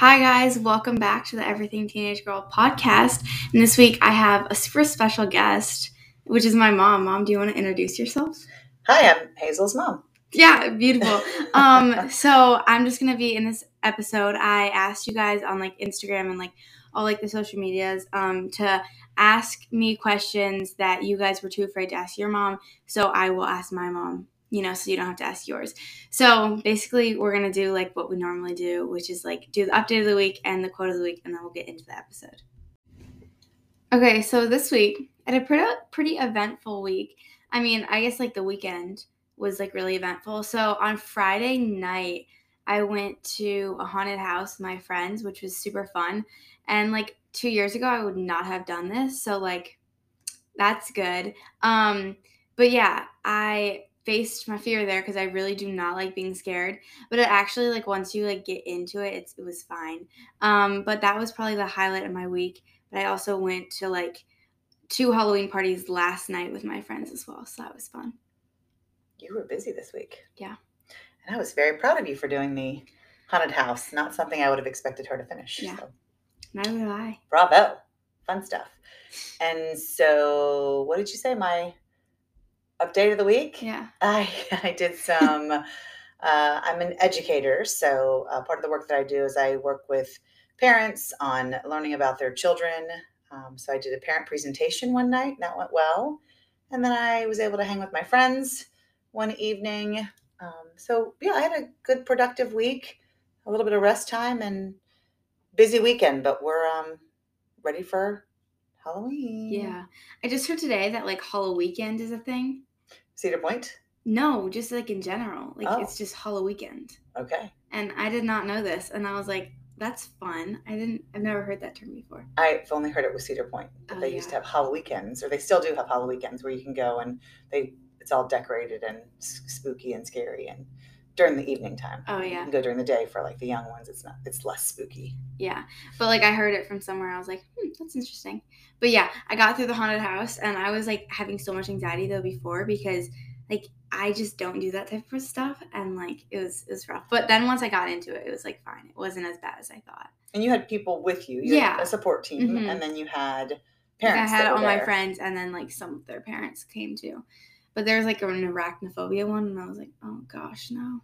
Hi, guys. Welcome back to the Everything Teenage Girl podcast. And this week I have a super special guest, which is my mom. Mom, do you want to introduce yourself? Hi, I'm Hazel's mom. Yeah, beautiful. um, so I'm just gonna be in this episode. I asked you guys on like Instagram and like all like the social medias um, to ask me questions that you guys were too afraid to ask your mom. So I will ask my mom you know, so you don't have to ask yours. So basically, we're gonna do like what we normally do, which is like do the update of the week and the quote of the week, and then we'll get into the episode. Okay, so this week had a pretty pretty eventful week. I mean, I guess like the weekend was like really eventful. So on Friday night, I went to a haunted house with my friends, which was super fun. And like two years ago, I would not have done this, so like that's good. Um, but yeah, I faced my fear there because I really do not like being scared. But it actually like once you like get into it, it's, it was fine. Um, but that was probably the highlight of my week. But I also went to like two Halloween parties last night with my friends as well, so that was fun. You were busy this week. Yeah. And I was very proud of you for doing the haunted house. Not something I would have expected her to finish. Yeah. So. Neither would I. Bravo. Fun stuff. And so, what did you say? My update of the week. Yeah. I I did some. uh, I'm an educator, so uh, part of the work that I do is I work with parents on learning about their children. Um, so I did a parent presentation one night, and that went well. And then I was able to hang with my friends one evening. Um, so yeah, I had a good productive week, a little bit of rest time, and busy weekend. But we're um, ready for Halloween. Yeah. I just heard today that like Halloween weekend is a thing. Cedar Point. No, just like in general. Like Oh. it's just Halloween weekend. Okay. And I did not know this. And I was like, that's fun. I didn't I've never heard that term before. I've only heard it with Cedar Point. Oh, they used to have Halloween weekends, or they still do have Halloween weekends where you can go and they it's all decorated and spooky and scary and during the evening time. Oh You yeah. can go during the day for like the young ones. It's not. It's less spooky. Yeah. But like I heard it from somewhere. I was like, hmm, that's interesting. But yeah, I got through the haunted house and I was like having so much anxiety though before because like I just don't do that type of stuff and like it was it was rough. But then once I got into it, it was like fine. It wasn't as bad as I thought. And you had people with you. You Yeah. a support team, Mhm. and then you had Like, parents. I had all my friends and then like some of their parents came too. But there was like an arachnophobia one and I was like, oh gosh, no.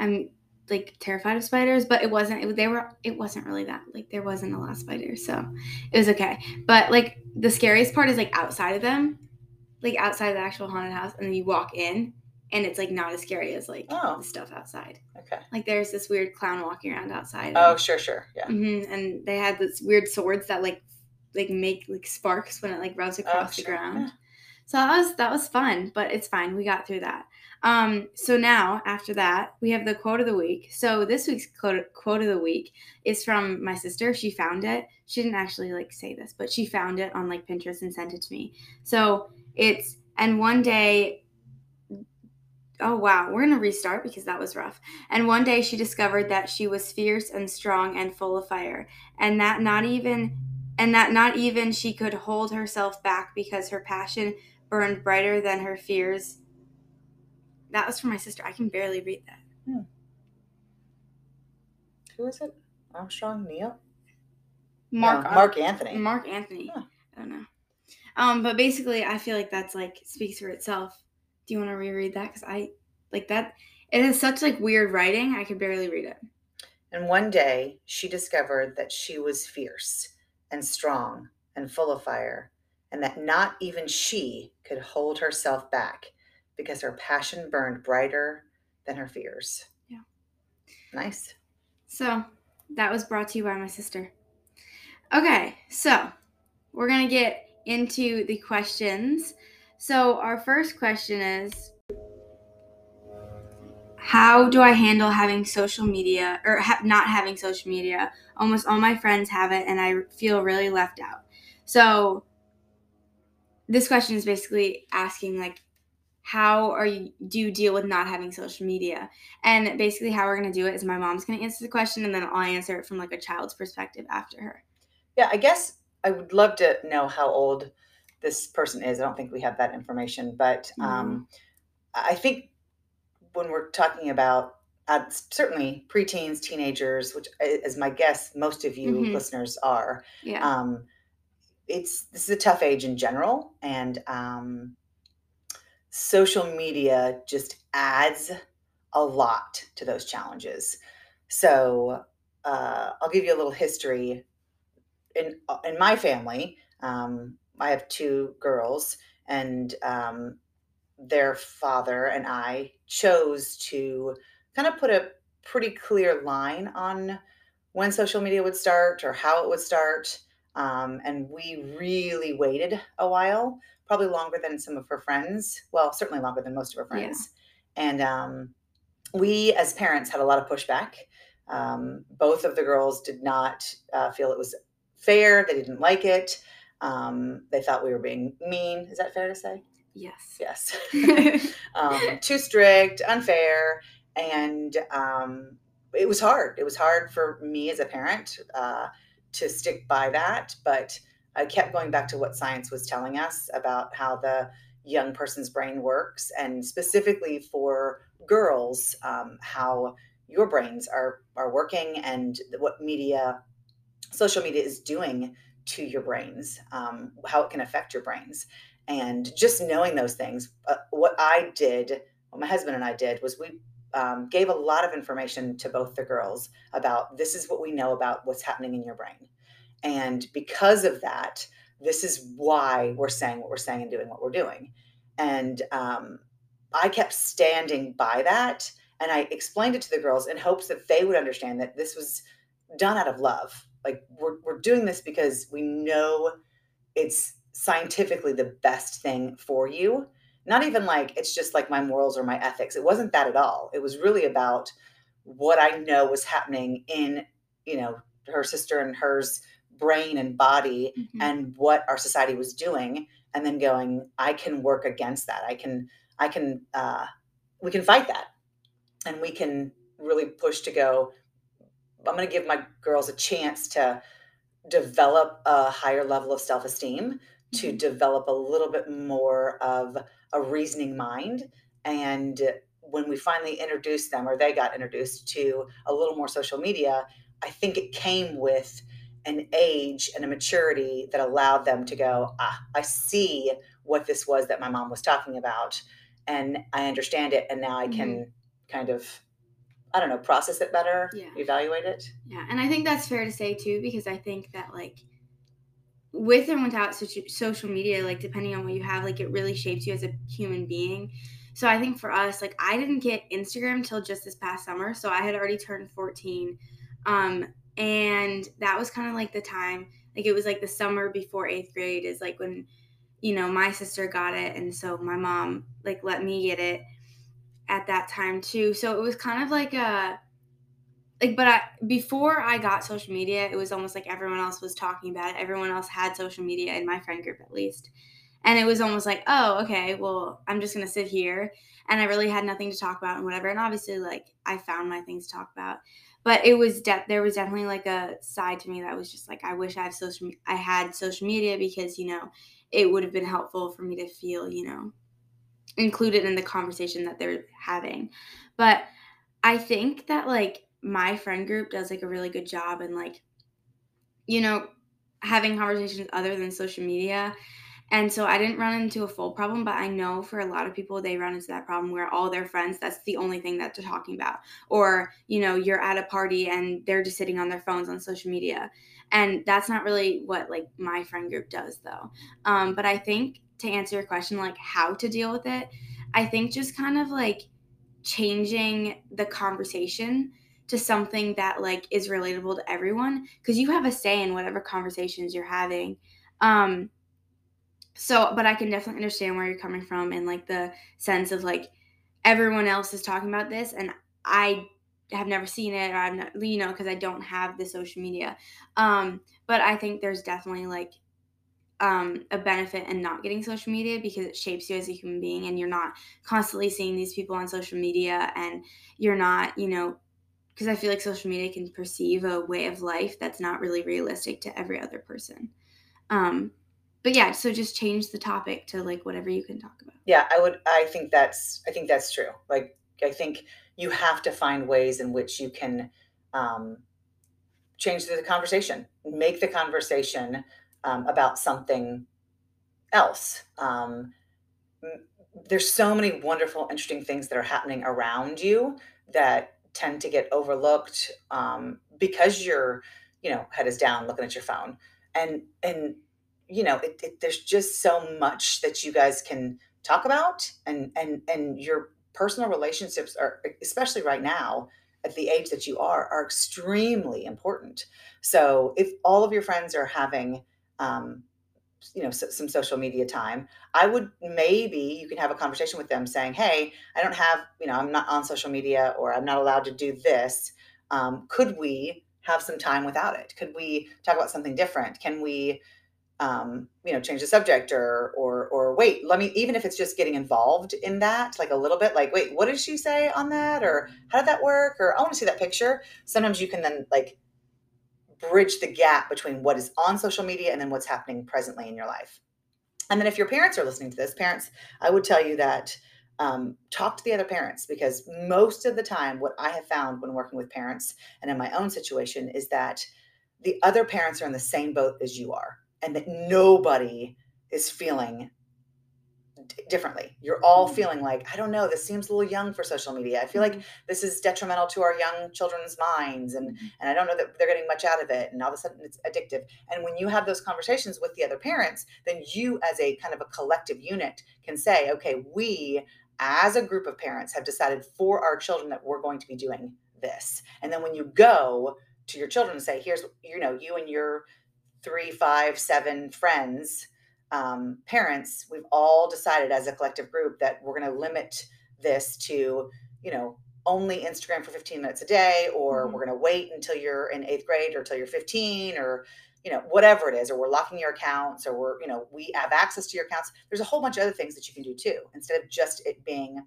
I'm like terrified of spiders, but it wasn't it, they were it wasn't really that like there wasn't a lot of spiders, so it was okay. But like the scariest part is like outside of them, like outside the actual haunted house, and then you walk in and it's like not as scary as like Oh. the stuff outside. Okay. Like there's this weird clown walking around outside. Oh, sure, sure. Yeah. hmm and they had this weird swords that like like make like sparks when it like rubs across the Oh, sure. ground. Yeah. So that was that was fun, but it's fine. We got through that. Um, so now after that, we have the quote of the week. So this week's quote quote of the week is from my sister. She found it. She didn't actually like say this, but she found it on like Pinterest and sent it to me. So it's and one day Oh wow, we're gonna restart because that was rough. And one day she discovered that she was fierce and strong and full of fire, and that not even and that not even she could hold herself back because her passion burned brighter than her fears. That was from my sister. I can barely read that. Who is it? Armstrong, Neil, Mark No, Mark Anthony. Mark Anthony. Huh. I don't know. Um, but basically, I feel like that's like speaks for itself. Do you want to reread that? Because I like that. It is such like weird writing. I could barely read it. And one day she discovered that she was fierce and strong and full of fire, and that not even she could hold herself back because her passion burned brighter than her fears. Yeah. Nice. So that was brought to you by my sister. Okay, so we're gonna get into the questions. So our first question is How do I handle having social media or ha- not having social media? Almost all my friends have it, and I feel really left out. So this question is basically asking like how are you do you deal with not having social media and basically how we're going to do it is my mom's going to answer the question and then i'll answer it from like a child's perspective after her Yeah, I guess I would love to know how old this person is. I don't think we have that information, but um, I think when we're talking about uh, certainly preteens, teenagers, which is my guess most of you Mhm. listeners are. Yeah. Um, it's this is a tough age in general, and um, social media just adds a lot to those challenges. So uh, I'll give you a little history. In uh, in my family, um, I have two girls, and um, their father and I chose to kind of put a pretty clear line on when social media would start or how it would start. Um, and we really waited a while, probably longer than some of her friends. Well, certainly longer than most of her Yeah. friends. And um, we, as parents, had a lot of pushback. Um, both of the girls did not uh, feel it was fair. They didn't like it. Um, they thought we were being mean. Is that fair to say? Yes. Yes. um, too strict, unfair, and um, it was hard. It was hard for me as a parent uh, to stick by that, but I kept going back to what science was telling us about how the young person's brain works, and specifically for girls, um, how your brains are are working and what media, social media is doing to your brains, um, how it can affect your brains. And just knowing those things uh, what i did what my husband and i did was we um, gave a lot of information to both the girls about this is what we know about what's happening in your brain and because of that this is why we're saying what we're saying and doing what we're doing and um, i kept standing by that and i explained it to the girls in hopes that they would understand that this was done out of love like we're, we're doing this because we know it's scientifically the best thing for you. Not even like it's just like my morals or my ethics. It wasn't that at all. It was really about what I know was happening in, you know, her sister and hers brain and body Mhm. and what our society was doing and then going I can work against that. I can I can uh we can fight that. And we can really push to go I'm going to give my girls a chance to develop a higher level of self-esteem to Mhm. develop a little bit more of a reasoning mind. And when we finally introduced them, or they got introduced to a little more social media, I think it came with an age and a maturity that allowed them to go, ah, I see what this was that my mom was talking about, and I understand it. And now I can kind of, I don't know, process it better, Yeah. evaluate it. Yeah, and I think that's fair to say too, because I think that like with and without soci- social media, like depending on what you have, like it really shapes you as a human being. So I think for us, like I didn't get Instagram till just this past summer, so I had already turned 14, um, and that was kind of like the time, like it was like the summer before eighth grade is like when, you know, my sister got it, and so my mom like let me get it at that time too. So it was kind of like a like but I before I got social media, it was almost like everyone else was talking about it. Everyone else had social media in my friend group at least. And it was almost like, oh, okay, well, I'm just gonna sit here and I really had nothing to talk about and whatever. And obviously like I found my things to talk about. But it was de- there was definitely like a side to me that was just like I wish I have social me- I had social media because, you know, it would have been helpful for me to feel, you know, included in the conversation that they're having. But I think that like my friend group does like a really good job and like you know having conversations other than social media and so i didn't run into a full problem but i know for a lot of people they run into that problem where all their friends that's the only thing that they're talking about. Or you know you're at a party and they're just sitting on their phones on social media. And that's not really what like my friend group does though. Um, but i think to answer your question like how to deal with it i think just kind of like changing the conversation to something that like is relatable to everyone. Because you have a say in whatever conversations you're having. Um so but i can definitely understand where you're coming from and like the sense of like everyone else is talking about this and i have never seen it or i'm not you know because i don't have the social media um but i think there's definitely like um, a benefit in not getting social media because it shapes you as a human being and you're not constantly seeing these people on social media and you're not you know because I feel like social media can perceive a way of life that's not really realistic to every other person. Um, but yeah, so just change the topic to like whatever you can talk about. Yeah, I would. I think that's. I think that's true. Like, I think you have to find ways in which you can um, change the conversation, make the conversation um, about something else. Um, there's so many wonderful, interesting things that are happening around you that tend to get overlooked um, because your, you know, head is down looking at your phone, and and you know, it, it, there's just so much that you guys can talk about, and and and your personal relationships are, especially right now, at the age that you are, are extremely important. So if all of your friends are having um, you know some social media time i would maybe you can have a conversation with them saying hey i don't have you know i'm not on social media or i'm not allowed to do this. Um, could we have some time without it? Could we talk about something different? Can we um, you know change the subject or or or wait let me even if it's just getting involved in that like a little bit like wait what did she say on that? Or how did that work? Or i want to see that picture. Sometimes you can then like bridge the gap between what is on social media and then what's happening presently in your life. And then if your parents are listening to this, parents, I would tell you that um, talk to the other parents because most of the time, what I have found when working with parents and in my own situation is that the other parents are in the same boat as you are, and that nobody is feeling differently. You're all mm-hmm. feeling like, I don't know, this seems a little young for social media. I feel mm-hmm. like this is detrimental to our young children's minds and mm-hmm. and I don't know that they're getting much out of it and all of a sudden it's addictive. And when you have those conversations with the other parents, then you as a kind of a collective unit can say, okay, we as a group of parents have decided for our children that we're going to be doing this. And then when you go to your children and say, here's you know, you and your three, five, seven friends um, parents, we've all decided as a collective group that we're going to limit this to, you know, only Instagram for 15 minutes a day, or mm-hmm. we're going to wait until you're in eighth grade or until you're 15 or, you know, whatever it is, or we're locking your accounts or we're, you know, we have access to your accounts. There's a whole bunch of other things that you can do too, instead of just it being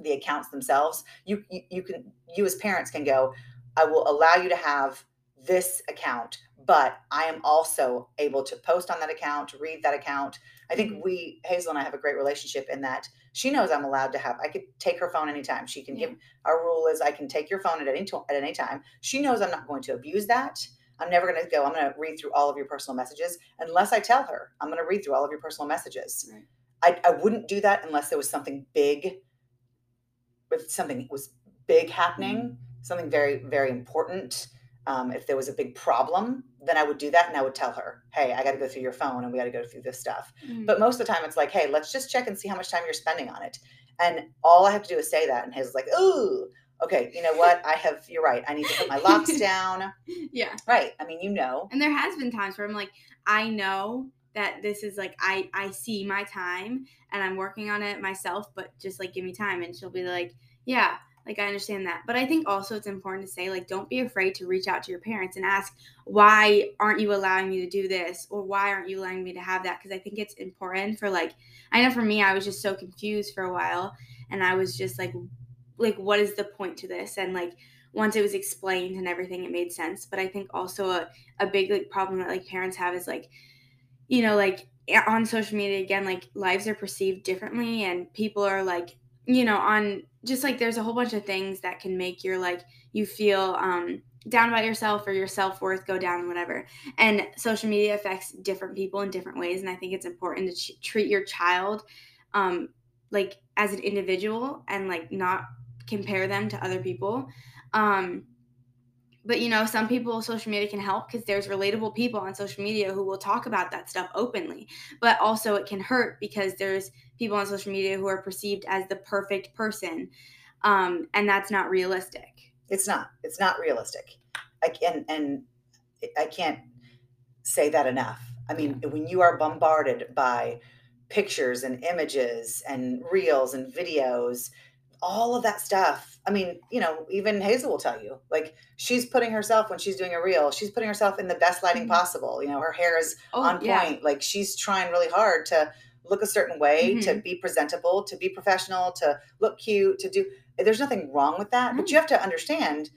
the accounts themselves. You, you, you can, you as parents can go, I will allow you to have this account, but I am also able to post on that account, read that account. I think mm-hmm. we, Hazel and I, have a great relationship in that she knows I'm allowed to have. I could take her phone anytime. She can yeah. give. Our rule is I can take your phone at any to, at any time. She knows I'm not going to abuse that. I'm never going to go. I'm going to read through all of your personal messages unless I tell her I'm going to read through all of your personal messages. Right. I, I wouldn't do that unless there was something big. If something was big happening, mm-hmm. something very very important um, if there was a big problem, then I would do that and I would tell her, hey, I got to go through your phone and we got to go through this stuff. Mm-hmm. But most of the time, it's like, hey, let's just check and see how much time you're spending on it. And all I have to do is say that. And he's like, ooh, okay, you know what? I have, you're right. I need to put my locks down. Yeah. Right. I mean, you know. And there has been times where I'm like, I know that this is like I I see my time and I'm working on it myself, but just like give me time. And she'll be like, yeah, like I understand that. But I think also it's important to say like don't be afraid to reach out to your parents and ask why aren't you allowing me to do this? Or why aren't you allowing me to have that? Because I think it's important for like I know for me I was just so confused for a while. And I was just like like what is the point to this? And like once it was explained and everything it made sense. But i think also a, a big like problem that like parents have is like you know like on social media again like lives are perceived differently. And people are like you know on just like there's a whole bunch of things that can make your like you feel um down about yourself or your self-worth go down whatever. And social media affects different people in different ways and i think it's important to ch- treat your child um like as an individual and like not compare them to other people. Um but you know some people social media can help because there's relatable people on social media who will talk about that stuff openly. But also it can hurt because there's people on social media who are perceived as the perfect person um, and that's not realistic. It's not it's not realistic. I can and i can't say that enough. I mean when you are bombarded by pictures and images and reels and videos all of that stuff. I mean, you know, even Hazel will tell you, like, she's putting herself when she's doing a reel, she's putting herself in the best lighting mm-hmm. possible. You know, her hair is oh, on point. Yeah. Like, she's trying really hard to look a certain way, mm-hmm. to be presentable, to be professional, to look cute, to do. There's nothing wrong with that, mm-hmm. but you have to understand.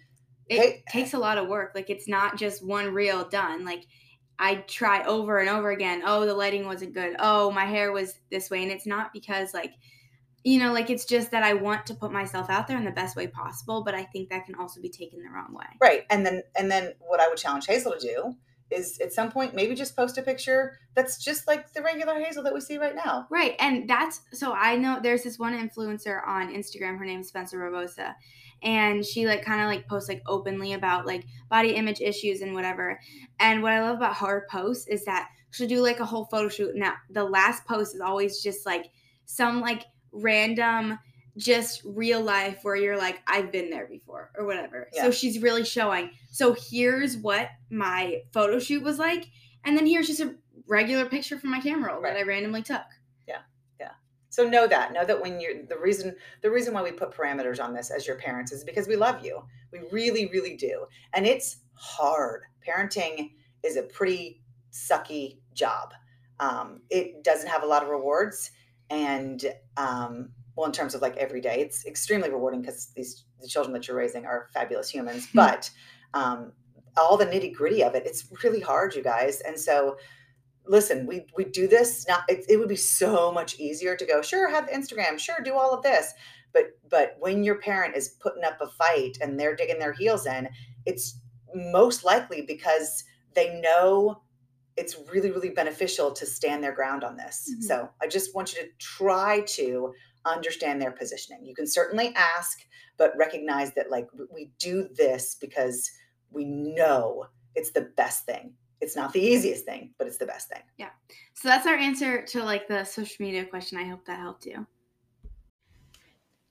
It hey, takes a lot of work. Like, it's not just one reel done. Like, I try over and over again. Oh, the lighting wasn't good. Oh, my hair was this way. And it's not because, like, you know, like it's just that I want to put myself out there in the best way possible, but I think that can also be taken the wrong way. Right. And then and then what I would challenge Hazel to do is at some point maybe just post a picture that's just like the regular Hazel that we see right now. Right. And that's so I know there's this one influencer on Instagram, her name is Spencer Barbosa. And she like kind of like posts like openly about like body image issues and whatever. And what I love about her posts is that she'll do like a whole photo shoot. Now the last post is always just like some like random just real life where you're like i've been there before or whatever Yeah. so she's really showing so here's what my photo shoot was like and then here's just a regular picture from my camera roll Right. that i randomly took Yeah. Yeah. So know that. Know that when you're the reason the reason why we put parameters on this as your parents is because we love you. We really, really do. And it's hard. Parenting is a pretty sucky job. Um, it doesn't have a lot of rewards and um, well in terms of like every day it's extremely rewarding because these the children that you're raising are fabulous humans. But um, all the nitty gritty of it it's really hard you guys. And so listen we we do this not it, it would be so much easier to go sure have instagram sure do all of this. But but when your parent is putting up a fight and they're digging their heels in it's most likely because they know it's really really beneficial to stand their ground on this. Mhm. so i just want you to try to understand their positioning. You can certainly ask but recognize that like we do this because we know it's the best thing. It's not the easiest thing but it's the best thing. Yeah. so that's our answer to like the social media question. I hope that helped you.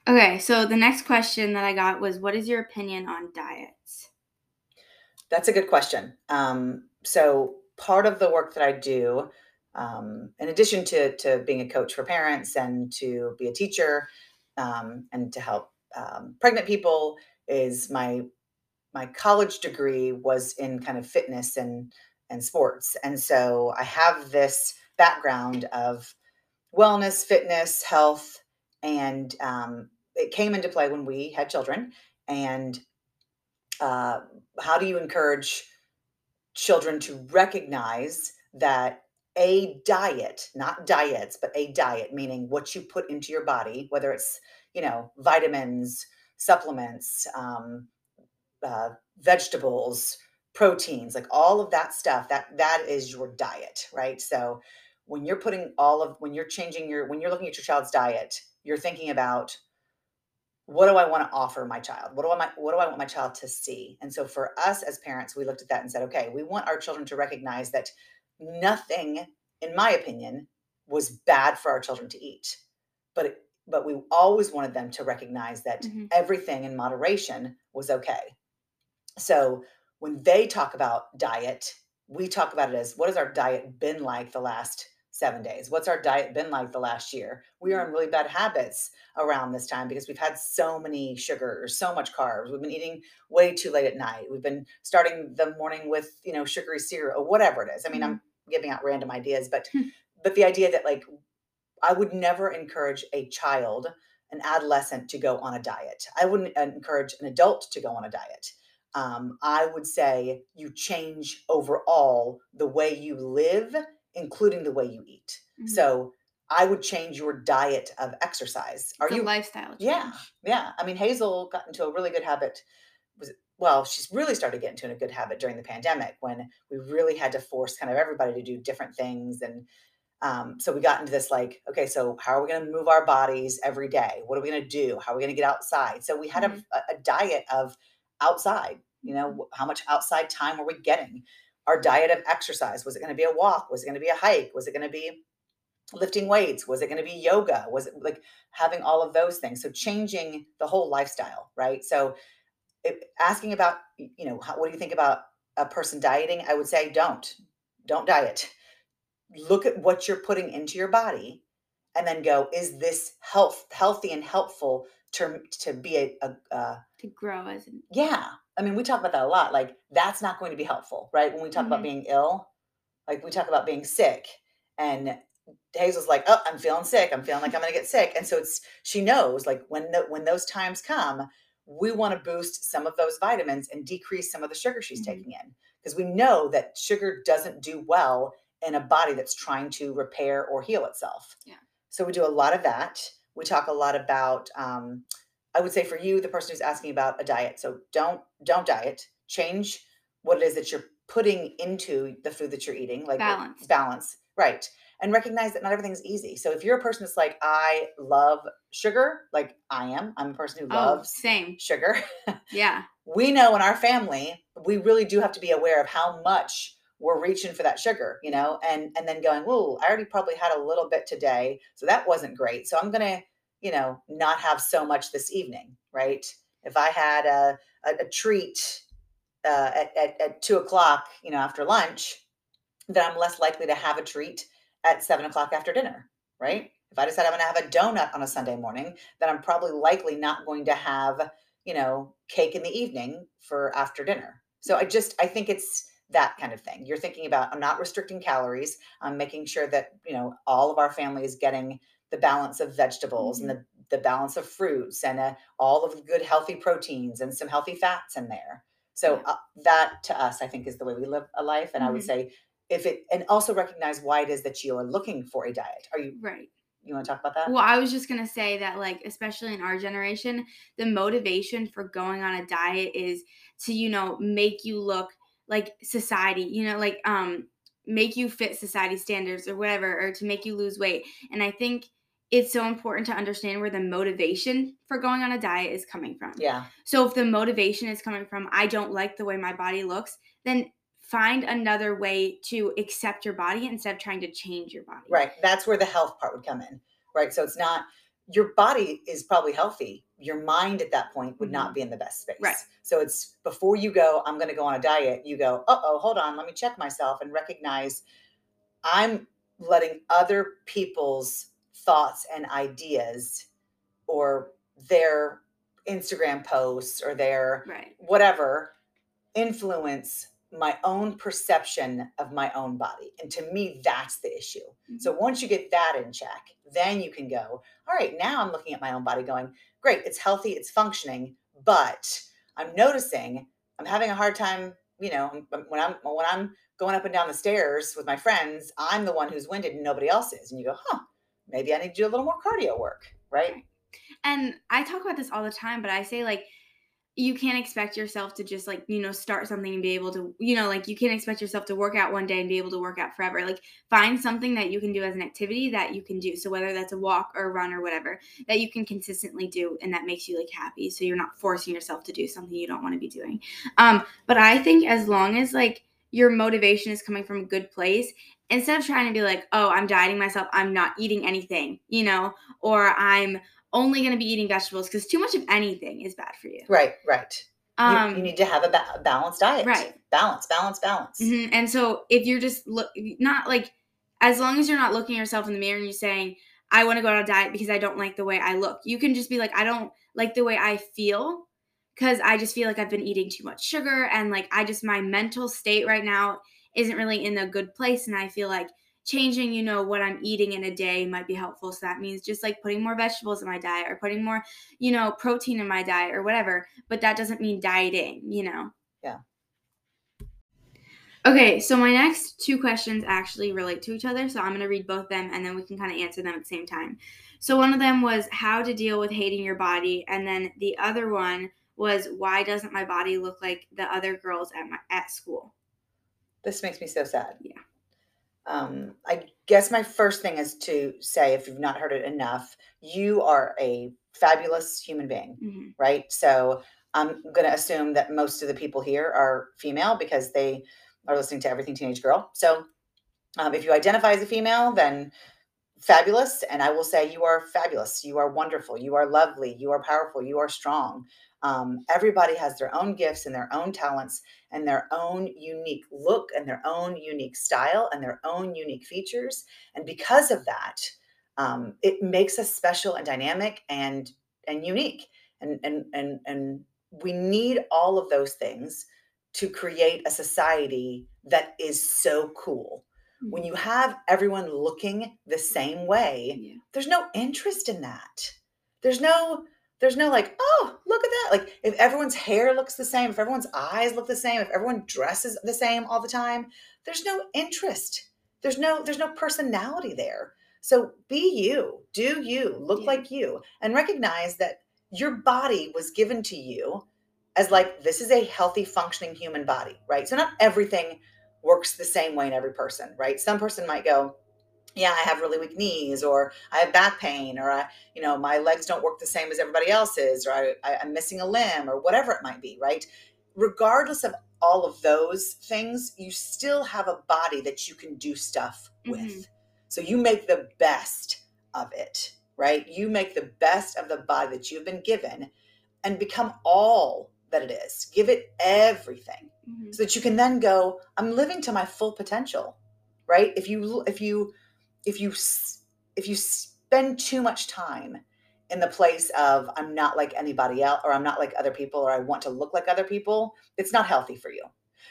Okay so the next question that i got was what is your opinion on diets? That's a good question. Um, so part of the work that I do, um, in addition to to being a coach for parents and to be a teacher um, and to help um, pregnant people, is my my college degree was in kind of fitness and and sports, and so I have this background of wellness, fitness, health, and um, it came into play when we had children. And uh, how do you encourage children to recognize that a diet, not diets, but a diet, meaning what you put into your body, whether it's, you know, vitamins, supplements, um, uh, vegetables, proteins, like all of that stuff, that that is your diet, right? So when you're putting all of when you're changing your when you're looking at your child's diet, you're thinking about what do I want to offer my child? What do I my, what do I want my child to see? And so for us as parents, we looked at that and said, okay, we want our children to recognize that nothing, in my opinion, was bad for our children to eat. But it, but we always wanted them to recognize that Mhm. everything in moderation was okay. So when they talk about diet, we talk about it as what has our diet been like the last seven days? What's our diet been like the last year? We are in really bad habits around this time because we've had so many sugars, so much carbs. We've been eating way too late at night. We've been starting the morning with, you know, sugary cereal or whatever it is. I mean, I'm giving out random ideas, but Hmm. but the idea that like I would never encourage a child, an adolescent to go on a diet. I wouldn't encourage an adult to go on a diet. Um, I would say you change overall the way you live, including the way you eat. Mhm. So I would change your diet of exercise. Are you? lifestyle change. Yeah, yeah. I mean, Hazel got into a really good habit. Was well, she's really started getting into a good habit during the pandemic when we really had to force kind of everybody to do different things and um, so we got into this like okay so how are we going to move our bodies every day what are we going to do how are we going to get outside so we had Mhm. a, a diet of outside you know how much outside time were we getting our diet of exercise was it going to be a walk? Was it going to be a hike? Was it going to be lifting weights? Was it going to be yoga? Was it like having all of those things? So changing the whole lifestyle right? So if, asking about you know how, what do you think about a person dieting? I would say don't. Don't diet. Look at what you're putting into your body and then go is this health healthy and helpful to to be a, a, a To grow as an yeah i mean we talk about that a lot like that's not going to be helpful right when we talk about Mhm. being ill like we talk about being sick and hazel's like oh i'm feeling sick i'm feeling like i'm going to get sick and so it's she knows like when the, when those times come we want to boost some of those vitamins and decrease some of the sugar she's Mhm. taking in because we know that sugar doesn't do well in a body that's trying to repair or heal itself Yeah. so we do a lot of that we talk a lot about um, i would say for you the person who's asking about a diet so don't don't diet change what it is that you're putting into the food that you're eating like Balance. balance right and recognize that not everything's easy so if you're a person that's like i love sugar like i am i'm a person who Oh, loves same. sugar Yeah. we know in our family we really do have to be aware of how much we're reaching for that sugar you know and and then going oh i already probably had a little bit today so that wasn't great so i'm gonna you know not have so much this evening right if i had a a, a treat uh, at, at, at two o'clock you know after lunch then i'm less likely to have a treat at seven o'clock after dinner right? If i decide i'm going to have a donut on a sunday morning then i'm probably likely not going to have you know cake in the evening for after dinner. So i just i think it's that kind of thing. You're thinking about i'm not restricting calories. I'm making sure that you know all of our family is getting the balance of vegetables and the, the balance of fruits and uh, all of the good healthy proteins and some healthy fats in there so Yeah. uh, that to us i think is the way we live a life and i would Mhm. say if it and also recognize why it is that you are looking for a diet are you Right. you want to talk about that Well, I was just gonna say that, like, especially in our generation, the motivation for going on a diet is to, you know, make you look like society, you know, like, um, make you fit society standards or whatever, or to make you lose weight. And I think it's so important to understand where the motivation for going on a diet is coming from. yeah So if the motivation is coming from I don't like the way my body looks, then find another way to accept your body instead of trying to change your body. Right. That's where the health part would come in. Right. So it's not your body is probably healthy. Your mind at that point would not be in the best space. Mm-hmm. Right. So it's before you go, I'm going to go on a diet, you go, uh oh, hold on, let me check myself and recognize I'm letting other people's thoughts and ideas or their Instagram posts or their Right. whatever influence my own perception of my own body. And to me, that's the issue. So mm-hmm. once you get that in check, then you can go, all right, now I'm looking at my own body going, great, it's healthy, it's functioning, but I'm noticing I'm having a hard time, you know, when I'm when I'm going up and down the stairs with my friends, I'm the one who's winded and nobody else is. And you go, huh, maybe I need to do a little more cardio work, right? And I talk about this all the time, but I say like you can't expect yourself to just like, you know, start something and be able to, you know, like you can't expect yourself to work out one day and be able to work out forever. Like find something that you can do as an activity that you can do. So whether that's a walk or a run or whatever, that you can consistently do and that makes you like happy. So you're not forcing yourself to do something you don't want to be doing. Um, but I think as long as like your motivation is coming from a good place, instead of trying to be like, oh, I'm dieting myself, I'm not eating anything, you know, or I'm only going to be eating vegetables because too much of anything is bad for you. Right, right. You- Um, you, need to have a ba- balanced diet. Right. Balance, balance, balance. mhm, And so if you're just look, not like, as long as you're not looking yourself in the mirror and you're saying, I want to go on a diet because I don't like the way I look, you can just be like, I don't like the way I feel because I just feel like I've been eating too much sugar and like I just, my mental state right now isn't really in a good place. And I feel like changing, you know, what I'm eating in a day might be helpful. So that means just like putting more vegetables in my diet or putting more, you know, protein in my diet or whatever. But that doesn't mean dieting, you know? Yeah. Okay, so my next two questions actually relate to each other. So I'm going to read both them and then we can kind of answer them at the same time. So one of them was how to deal with hating your body. And then the other one was why doesn't my body look like the other girls at my at school? This makes me so sad. Yeah. Um, I guess my first thing is to say, if you've not heard it enough, you are a fabulous human being, hmm right? So I'm going to assume that most of the people here are female because they are listening to Everything Teenage Girl. So um, if you identify as a female, then fabulous. And I will say you are fabulous. You are wonderful. You are lovely. You are powerful. You are strong. Um, everybody has their own gifts and their own talents and their own unique look and their own unique style and their own unique features. And because of that, um, it makes us special and dynamic and and unique. And and and and we need all of those things to create a society that is so cool. When you have everyone looking the same way, yeah. there's no interest in that. There's no there's no like, oh, look at that. Like if everyone's hair looks the same, if everyone's eyes look the same, if everyone dresses the same all the time, there's no interest. There's no there's no personality there. So be you, do you, look Yeah. like you, and recognize that your body was given to you as like this is a healthy, functioning human body, right? So not everything works the same way in every person, right? Some person might go, yeah, I have really weak knees, or I have back pain, or I, you know, my legs don't work the same as everybody else's, or I, I, I'm missing a limb, or whatever it might be, right? Regardless of all of those things, you still have a body that you can do stuff with. Mhm. So you make the best of it, right? You make the best of the body that you've been given and become all that it is. Give it everything Mhm. so that you can then go i'm living to my full potential right if you if you if you if you spend too much time in the place of i'm not like anybody else or i'm not like other people or i want to look like other people it's not healthy for you.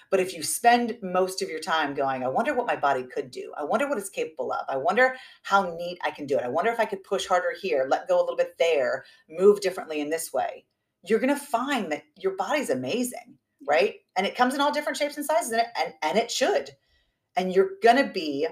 But if you spend most of your time going i wonder what my body could do. I wonder what it's capable of. I wonder how neat i can do it. I wonder if i could push harder here let go a little bit there move differently in this way you're going to find that your body's amazing right? And it comes in all different shapes and sizes, and it, and, and it should. And you're gonna be,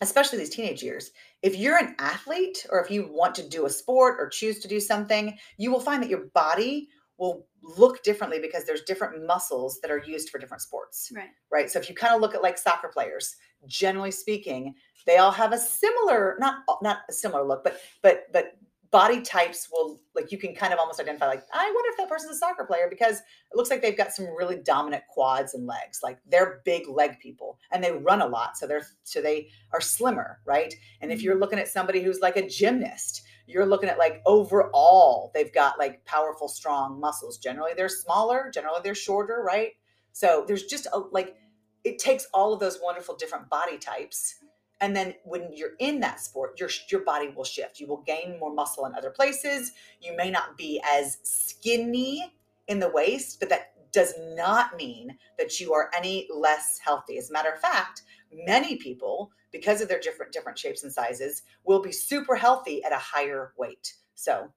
especially these teenage years, if you're an athlete or if you want to do a sport or choose to do something, you will find that your body will look differently because there's different muscles that are used for different sports, Right. right? So if you kind of look at like soccer players, generally speaking, they all have a similar, not not a similar look, but but but body types will like you can kind of almost identify like i wonder if that person's a soccer player because it looks like they've got some really dominant quads and legs. Like they're big leg people and they run a lot so they're so they are slimmer right? And if you're mm. looking at somebody who's like a gymnast you're looking at like overall they've got like powerful strong muscles. Generally they're smaller generally they're shorter right? So there's just a like it takes all of those wonderful different body types and then when you're in that sport your your body will shift. You will gain more muscle in other places. You may not be as skinny in the waist but that does not mean that you are any less healthy. As a matter of fact many people because of their different different shapes and sizes will be super healthy at a higher weight. So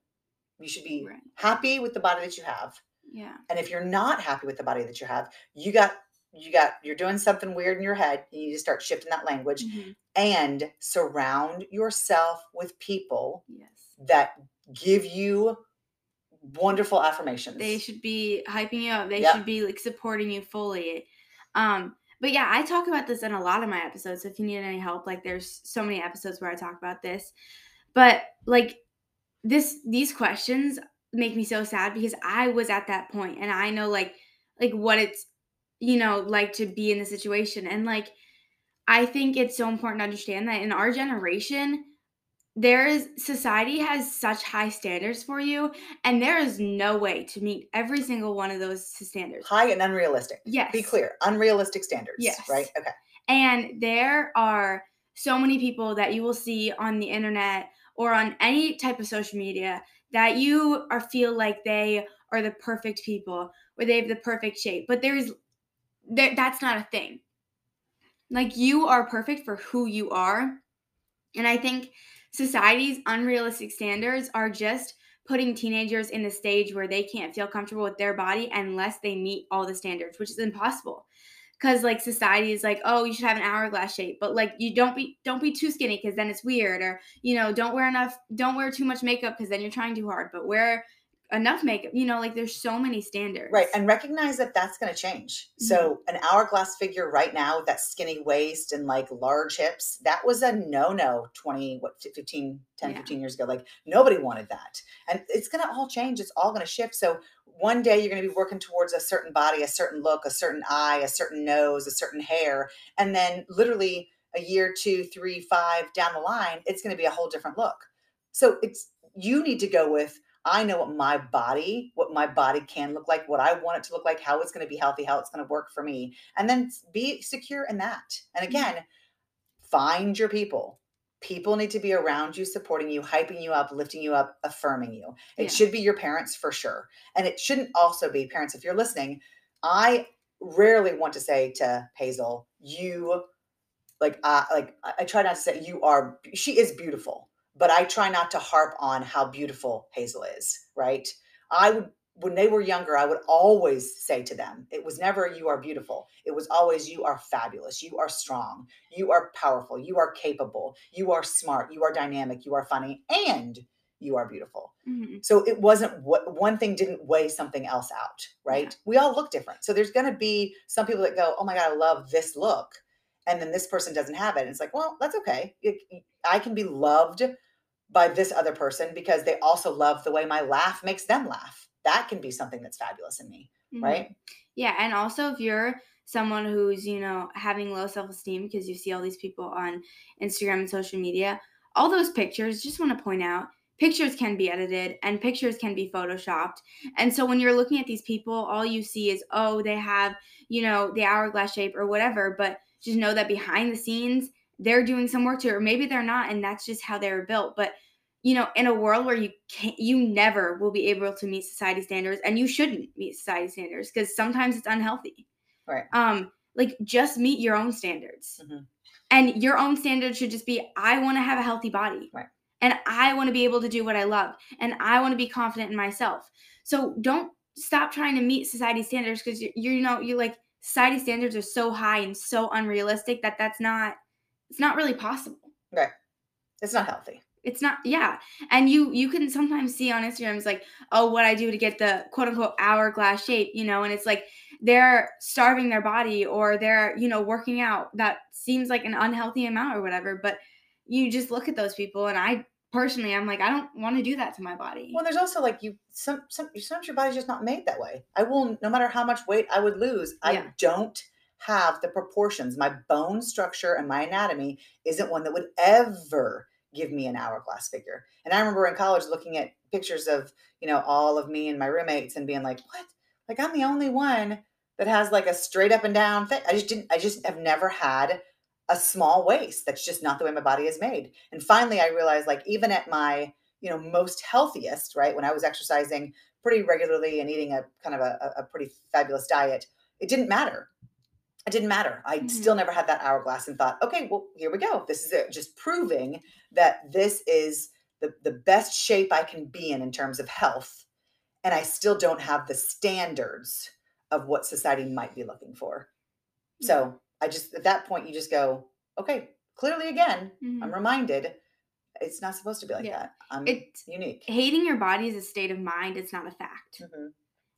you should be Right. happy with the body that you have. Yeah. and if you're not happy with the body that you have you got you got you're doing something weird in your head you need to start shifting that language Mhm. and surround yourself with people Yes. that give you wonderful affirmations. They should be hyping you up. They Yep. should be like supporting you fully. Um, but yeah, I talk about this in a lot of my episodes. So if you need any help, like there's so many episodes where I talk about this. But like this these questions make me so sad because I was at that point and I know like like what it's you know like to be in the situation and like I think it's so important to understand that in our generation there is society has such high standards for you and there is no way to meet every single one of those standards. high and unrealistic. Yes. Be clear, unrealistic standards. Yes. Right? Okay. And there are so many people that you will see on the internet or on any type of social media that you are feel like they are the perfect people or they have the perfect shape. But there's there that's not a thing. Like you are perfect for who you are. And I think society's unrealistic standards are just putting teenagers in a stage where they can't feel comfortable with their body unless they meet all the standards, which is impossible because like society is like oh you should have an hourglass shape but like you don't be don't be too skinny because then it's weird or you know don't wear enough don't wear too much makeup because then you're trying too hard but wear enough makeup you know like there's so many standards Right. And recognize that that's going to change. So, mm-hmm. an hourglass figure right now with that skinny waist and like large hips, that was a no no 20, what, 15, 10, Yeah. 15 years ago. Like, nobody wanted that. And it's going to all change. It's all going to shift. So, one day you're going to be working towards a certain body, a certain look, a certain eye, a certain nose, a certain hair. And then, literally, a year, two, three, five down the line, it's going to be a whole different look. So, it's you need to go with I know what my body, what my body can look like, what I want it to look like, how it's going to be healthy, how it's going to work for me, and then be secure in that. And again, find your people. People need to be around you, supporting you, hyping you up, lifting you up, affirming you. It Yeah. should be your parents for sure. And it shouldn't also be parents. If you're listening, I rarely want to say to Hazel, you like uh, like I I try not to say you are she is beautiful, but I try not to harp on how beautiful Hazel is, right? I would when they were younger, I would always say to them, it was never, you are beautiful. It was always, you are fabulous. You are strong. You are powerful. You are capable. You are smart. You are dynamic. You are funny. And you are beautiful. Mhm. So it wasn't what one thing didn't weigh something else out, right? We all look different. So there's going to be some people that go, oh my God, I love this look. And then this person doesn't have it. And it's like, well, that's okay. It- I can be loved by this other person because they also love the way my laugh makes them laugh. That can be something that's fabulous in me, Mhm. right? Yeah, and also if you're someone who's, you know, having low self-esteem because you see all these people on Instagram and social media, all those pictures, just want to point out, pictures can be edited and pictures can be photoshopped. And so when you're looking at these people, all you see is, oh, they have, you know, the hourglass shape or whatever, but just know that behind the scenes, they're doing some work to it, or maybe they're not, and that's just how they were built. But you know, in a world where you can't, you never will be able to meet society standards, and you shouldn't meet society standards because sometimes it's unhealthy. Right. Um, like just meet your own standards, Mhm. and your own standards should just be: I want to have a healthy body, Right. and I want to be able to do what I love, and I want to be confident in myself. So don't stop trying to meet society standards because you you know you're like society standards are so high and so unrealistic that that's not it's not really possible Right. It's not healthy. it's not yeah and you you can sometimes see on instagram it's like oh what i do to get the quote unquote hourglass shape you know and it's like they're starving their body or they're you know working out that seems like an unhealthy amount or whatever but you just look at those people and i personally i'm like i don't want to do that to my body Well, there's also like you some some sometimes your body's just not made that way. I will no matter how much weight I would lose, I Yeah. don't have the proportions. My bone structure and my anatomy isn't one that would ever give me an hourglass figure. And I remember in college looking at pictures of, you know, all of me and my roommates and being like, "What? Like I'm the only one that has like a straight up and down thing." I just didn't I just have never had a small waist. That's just not the way my body is made. And finally I realized like even at my you know most healthiest right when i was exercising pretty regularly and eating a kind of a a pretty fabulous diet it didn't matter it didn't matter i Mhm. still never had that hourglass and thought okay well here we go this is it just proving that this is the, the best shape i can be in in terms of health and i still don't have the standards of what society might be looking for so i just at that point you just go okay clearly again Mhm. i'm reminded it's not supposed to be like Yeah. that i'm It- unique hating your body is a state of mind it's not a fact Mhm.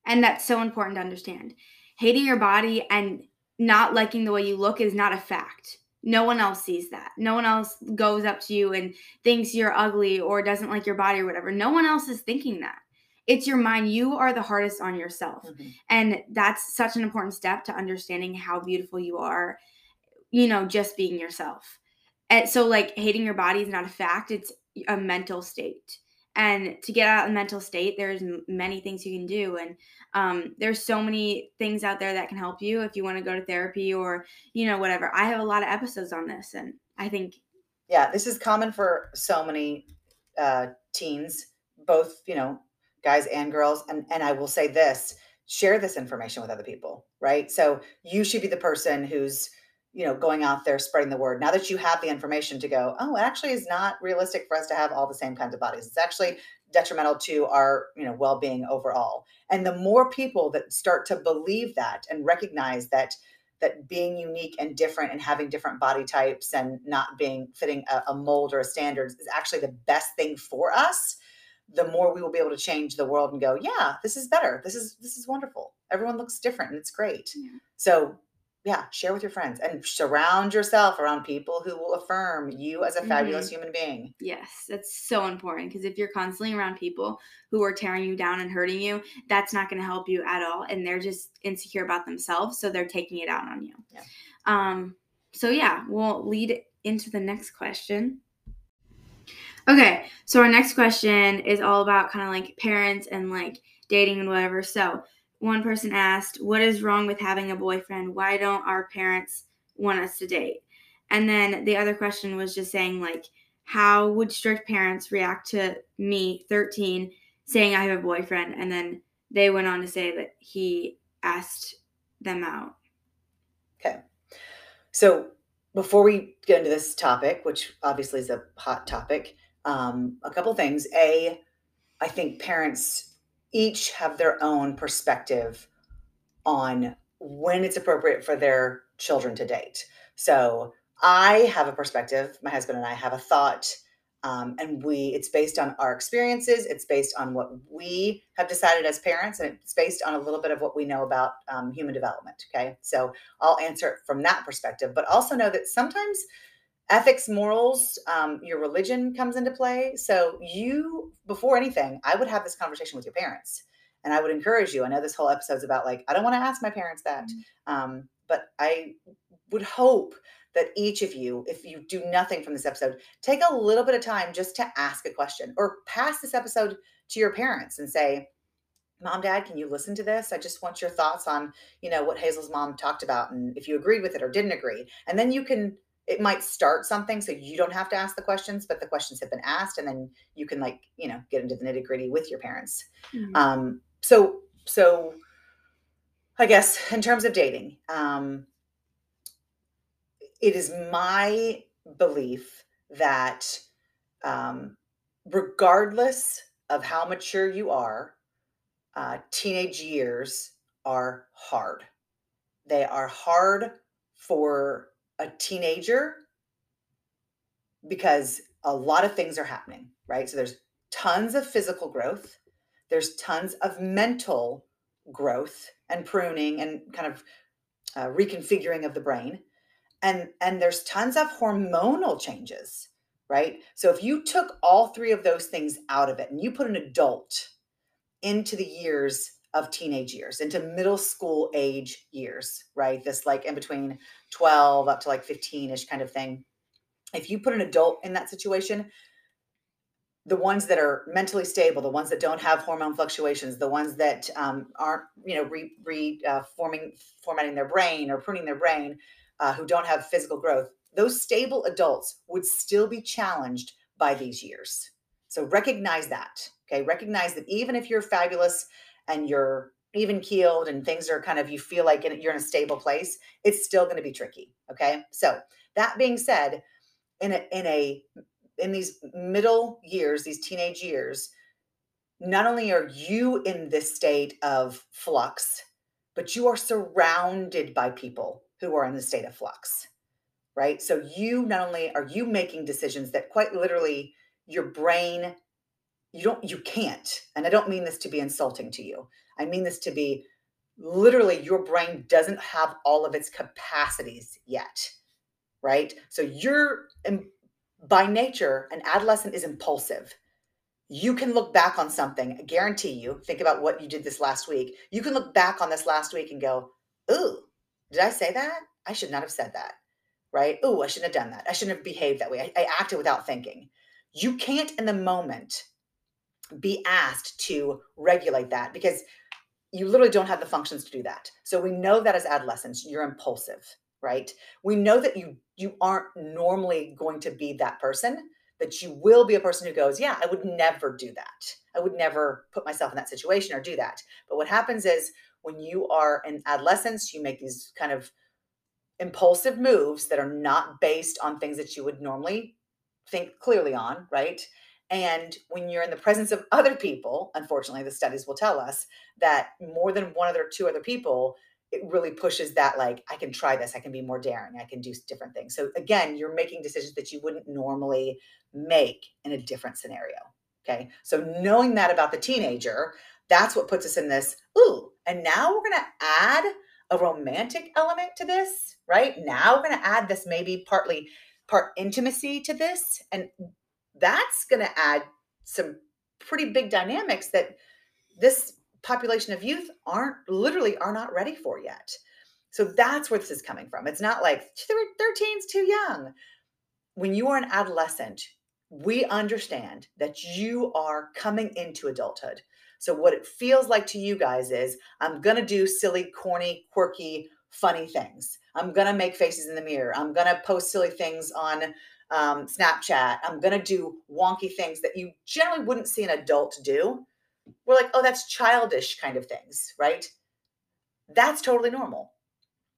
And that's so important to understand. Hating your body and not liking the way you look is not a fact. No one else sees that. No one else goes up to you and thinks you're ugly or doesn't like your body or whatever. No one else is thinking that. It's your mind. You are the hardest on yourself. Mhm. And that's such an important step to understanding how beautiful you are, you know, just being yourself. And so, like, hating your body is not a fact, it's a mental state. And to get out of the mental state, there's many things you can do. And um, there's so many things out there that can help you if you want to go to therapy or, you know, whatever. I have a lot of episodes on this. And I think, yeah this is common for so many uh teens both you know guys and girls and and i will say this share this information with other people right so you should be the person who's you know going out there spreading the word now that you have the information to go oh it actually is not realistic for us to have all the same kinds of bodies it's actually detrimental to our you know well-being overall. And the more people that start to believe that and recognize that that being unique and different and having different body types and not being fitting a, a mold or a standards is actually the best thing for us the more we will be able to change the world and go yeah this is better. This is this is wonderful. Everyone looks different and it's great. Yeah. so yeah share with your friends and surround yourself around people who will affirm you as a fabulous human being yes, that's so important because if you're constantly around people who are tearing you down and hurting you, that's not going to help you at all. And they're just insecure about themselves. So they're taking it out on you. Yeah. Um, so, yeah, we'll lead into the next question. Okay, so our next question is all about kind of like parents and like dating and whatever. So, one person asked, What is wrong with having a boyfriend? Why don't our parents want us to date? And then the other question was just saying, like, how would strict parents react to me, 13, saying I have a boyfriend? And then they went on to say that he asked them out. okay so before we get into this topic which obviously is a hot topic um, a couple things a i think parents each have their own perspective on when it's appropriate for their children to date. So I have a perspective, my husband and I have a thought, um, and we it's based on our experiences, it's based on what we have decided as parents, and it's based on a little bit of what we know about um, human development. Okay, so I'll answer it from that perspective, but also know that sometimes ethics, morals, um, your religion comes into play. So you, before anything, I would have this conversation with your parents and I would encourage you. I know this whole episode's about like, I don't want to ask my parents that. Mm-hmm. Um, but I would hope that each of you, if you do nothing from this episode, take a little bit of time just to ask a question or pass this episode to your parents and say, Mom, Dad, can you listen to this? I just want your thoughts on, you know, what Hazel's mom talked about and if you agreed with it or didn't agree. And then you can it might start something so you don't have to ask the questions but the questions have been asked and then you can like you know get into the nitty gritty with your parents mm-hmm. um, so so i guess in terms of dating um, it is my belief that um, regardless of how mature you are uh, teenage years are hard they are hard for a teenager because a lot of things are happening, right? So there's tons of physical growth, there's tons of mental growth and pruning and kind of uh, reconfiguring of the brain. And, and there's tons of hormonal changes, right? So if you took all three of those things out of it and you put an adult into the years of teenage years into middle school age years, right? This like in between 12 up to like 15 ish kind of thing. If you put an adult in that situation, the ones that are mentally stable, the ones that don't have hormone fluctuations, the ones that um, aren't, you know, re, re uh, forming, formatting their brain or pruning their brain, uh, who don't have physical growth, those stable adults would still be challenged by these years. So recognize that. Okay, recognize that even if you're fabulous and you're even keeled and things are kind of you feel like you're in a stable place it's still going to be tricky okay? So that being said in a in a in these middle years these teenage years not only are you in this state of flux but you are surrounded by people who are in the state of flux right? So you not only are you making decisions that quite literally your brain you don't you can't and i don't mean this to be insulting to you. I mean this to be literally your brain doesn't have all of its capacities yet right? So you're by nature an adolescent is impulsive. You can look back on something I guarantee you think about what you did this last week you can look back on this last week and go ooh did i say that? I should not have said that right? Ooh i shouldn't have done that. I shouldn't have behaved that way. I, I acted without thinking. You can't in the moment be asked to regulate that because you literally don't have the functions to do that. So we know that as adolescents, you're impulsive, right? We know that you you aren't normally going to be that person, but you will be a person who goes, "Yeah, I would never do that. I would never put myself in that situation or do that." But what happens is when you are in adolescence, you make these kind of impulsive moves that are not based on things that you would normally think clearly on, right? And when you're in the presence of other people, unfortunately, the studies will tell us that more than one other two other people, it really pushes that like, I can try this, I can be more daring, I can do different things. So again, you're making decisions that you wouldn't normally make in a different scenario. Okay. So knowing that about the teenager, that's what puts us in this, ooh, and now we're gonna add a romantic element to this, right? Now we're gonna add this maybe partly part intimacy to this. And that's going to add some pretty big dynamics that this population of youth aren't literally are not ready for yet. So that's where this is coming from. It's not like 13's too young. When you are an adolescent, we understand that you are coming into adulthood. So what it feels like to you guys is I'm going to do silly, corny, quirky, funny things. I'm going to make faces in the mirror. I'm going to post silly things on um, Snapchat. I'm going to do wonky things that you generally wouldn't see an adult do. We're like, oh, that's childish kind of things, right? That's totally normal.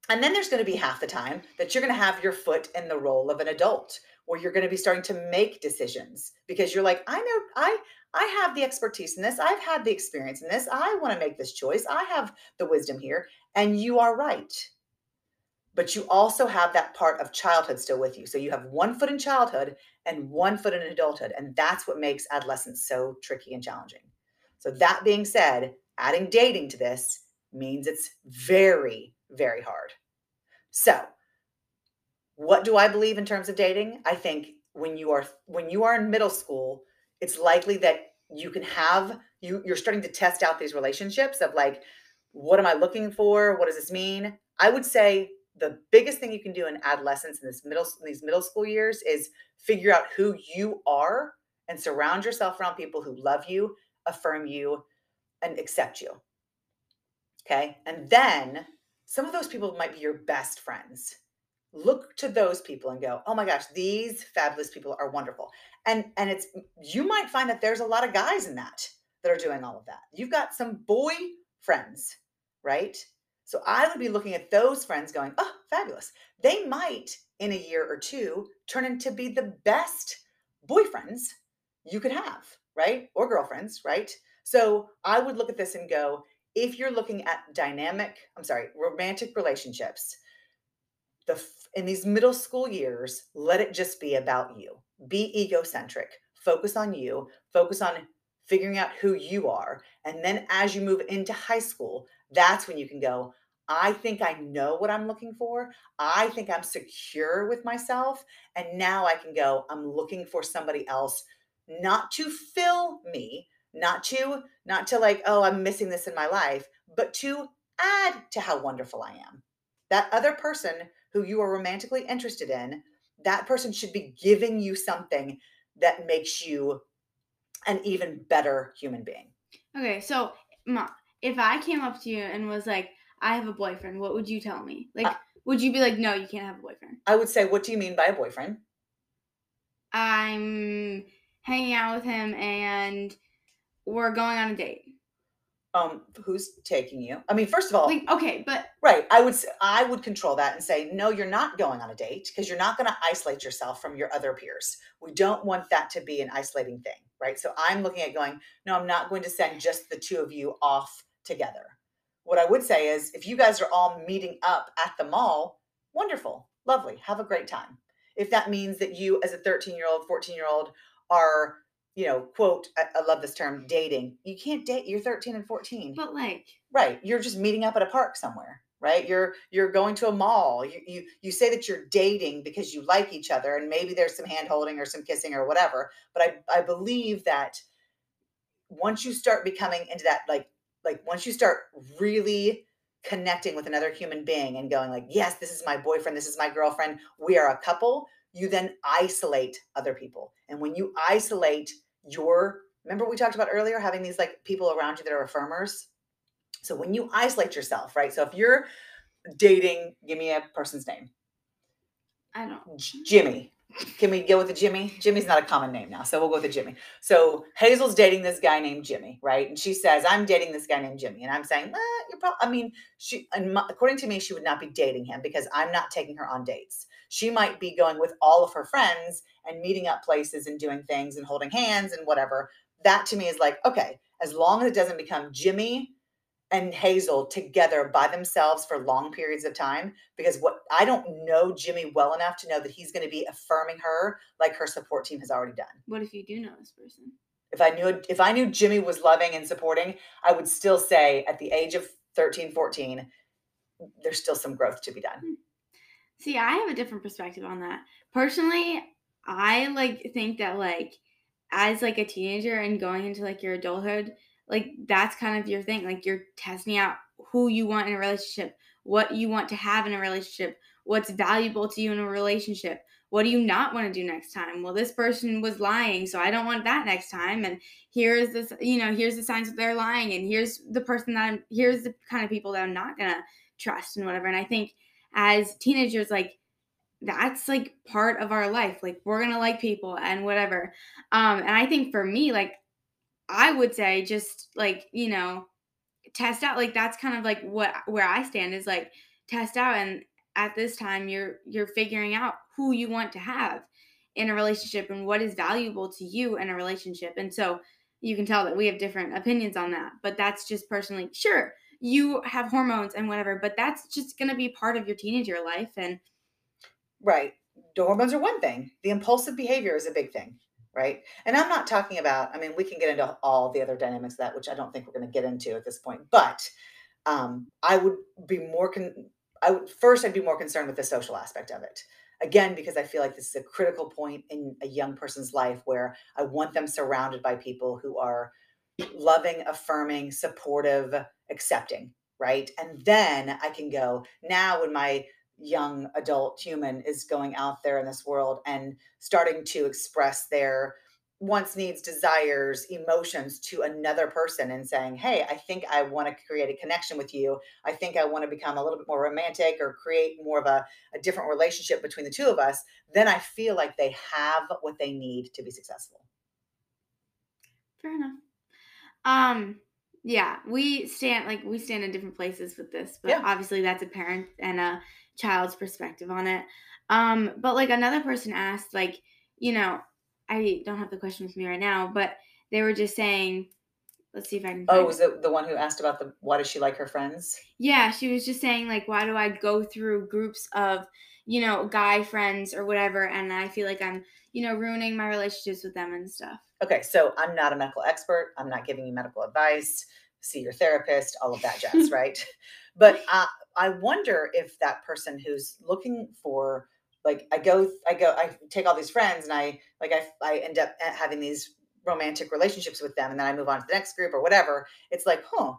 And then there's going to be half the time that you're going to have your foot in the role of an adult where you're going to be starting to make decisions because you're like, I know, I, I have the expertise in this. I've had the experience in this. I want to make this choice. I have the wisdom here. And you are right. But you also have that part of childhood still with you. So you have one foot in childhood and one foot in adulthood. And that's what makes adolescence so tricky and challenging. So, that being said, adding dating to this means it's very, very hard. So, what do I believe in terms of dating? I think when you are when you are in middle school, it's likely that you can have you you're starting to test out these relationships of like what am I looking for? What does this mean? I would say the biggest thing you can do in adolescence in this middle in these middle school years is figure out who you are and surround yourself around people who love you, affirm you, and accept you. Okay? And then some of those people might be your best friends look to those people and go oh my gosh these fabulous people are wonderful and and it's you might find that there's a lot of guys in that that are doing all of that you've got some boy friends right so i would be looking at those friends going oh fabulous they might in a year or two turn into be the best boyfriends you could have right or girlfriends right so i would look at this and go if you're looking at dynamic i'm sorry romantic relationships the in these middle school years, let it just be about you. Be egocentric. Focus on you. Focus on figuring out who you are. And then as you move into high school, that's when you can go, I think I know what I'm looking for. I think I'm secure with myself. And now I can go, I'm looking for somebody else, not to fill me, not to, not to like, oh, I'm missing this in my life, but to add to how wonderful I am. That other person who you are romantically interested in, that person should be giving you something that makes you an even better human being. Okay, so Ma, if I came up to you and was like, I have a boyfriend, what would you tell me? Like, uh, would you be like, no, you can't have a boyfriend? I would say, what do you mean by a boyfriend? I'm hanging out with him and we're going on a date um who's taking you i mean first of all like, okay but right i would i would control that and say no you're not going on a date because you're not going to isolate yourself from your other peers we don't want that to be an isolating thing right so i'm looking at going no i'm not going to send just the two of you off together what i would say is if you guys are all meeting up at the mall wonderful lovely have a great time if that means that you as a 13 year old 14 year old are you know, quote, I, I, love this term, dating. You can't date. You're 13 and 14. But like, right, you're just meeting up at a park somewhere, right? You're you're going to a mall. You you you say that you're dating because you like each other, and maybe there's some hand holding or some kissing or whatever. But I I believe that once you start becoming into that, like like once you start really connecting with another human being and going like, yes, this is my boyfriend, this is my girlfriend, we are a couple you then isolate other people. And when you isolate your, remember we talked about earlier having these like people around you that are affirmers? So when you isolate yourself, right? So if you're dating, give me a person's name. I don't. Jimmy. Can we go with the Jimmy? Jimmy's not a common name now, so we'll go with the Jimmy. So Hazel's dating this guy named Jimmy, right? And she says, "I'm dating this guy named Jimmy," and I'm saying, eh, "You're probably." I mean, she, according to me, she would not be dating him because I'm not taking her on dates she might be going with all of her friends and meeting up places and doing things and holding hands and whatever. That to me is like, okay, as long as it doesn't become Jimmy and Hazel together by themselves for long periods of time, because what I don't know Jimmy well enough to know that he's going to be affirming her like her support team has already done. What if you do know this person? If I knew if I knew Jimmy was loving and supporting, I would still say at the age of 13, 14, there's still some growth to be done. Hmm. See, I have a different perspective on that. Personally, I like think that like as like a teenager and going into like your adulthood, like that's kind of your thing. Like you're testing out who you want in a relationship, what you want to have in a relationship, what's valuable to you in a relationship. What do you not want to do next time? Well, this person was lying, so I don't want that next time. And here's this, you know, here's the signs that they're lying, and here's the person that I'm, here's the kind of people that I'm not gonna trust and whatever. And I think as teenagers like that's like part of our life like we're gonna like people and whatever um and i think for me like i would say just like you know test out like that's kind of like what where i stand is like test out and at this time you're you're figuring out who you want to have in a relationship and what is valuable to you in a relationship and so you can tell that we have different opinions on that. But that's just personally, sure, you have hormones and whatever, but that's just going to be part of your teenager life. And right. The hormones are one thing, the impulsive behavior is a big thing. Right. And I'm not talking about, I mean, we can get into all the other dynamics of that, which I don't think we're going to get into at this point. But um, I would be more, con- I would first, I'd be more concerned with the social aspect of it again because i feel like this is a critical point in a young person's life where i want them surrounded by people who are loving affirming supportive accepting right and then i can go now when my young adult human is going out there in this world and starting to express their wants, needs, desires, emotions to another person and saying, Hey, I think I want to create a connection with you. I think I want to become a little bit more romantic or create more of a, a different relationship between the two of us, then I feel like they have what they need to be successful. Fair enough. Um, yeah, we stand like we stand in different places with this, but yeah. obviously that's a parent and a child's perspective on it. Um, but like another person asked, like, you know, I don't have the question with me right now, but they were just saying, let's see if I can. Oh, was it the one who asked about the why does she like her friends? Yeah, she was just saying like, why do I go through groups of, you know, guy friends or whatever, and I feel like I'm, you know, ruining my relationships with them and stuff. Okay, so I'm not a medical expert. I'm not giving you medical advice. See your therapist, all of that jazz, right? But uh, I wonder if that person who's looking for like I go I go I take all these friends and I like I I end up having these romantic relationships with them and then I move on to the next group or whatever. It's like, huh,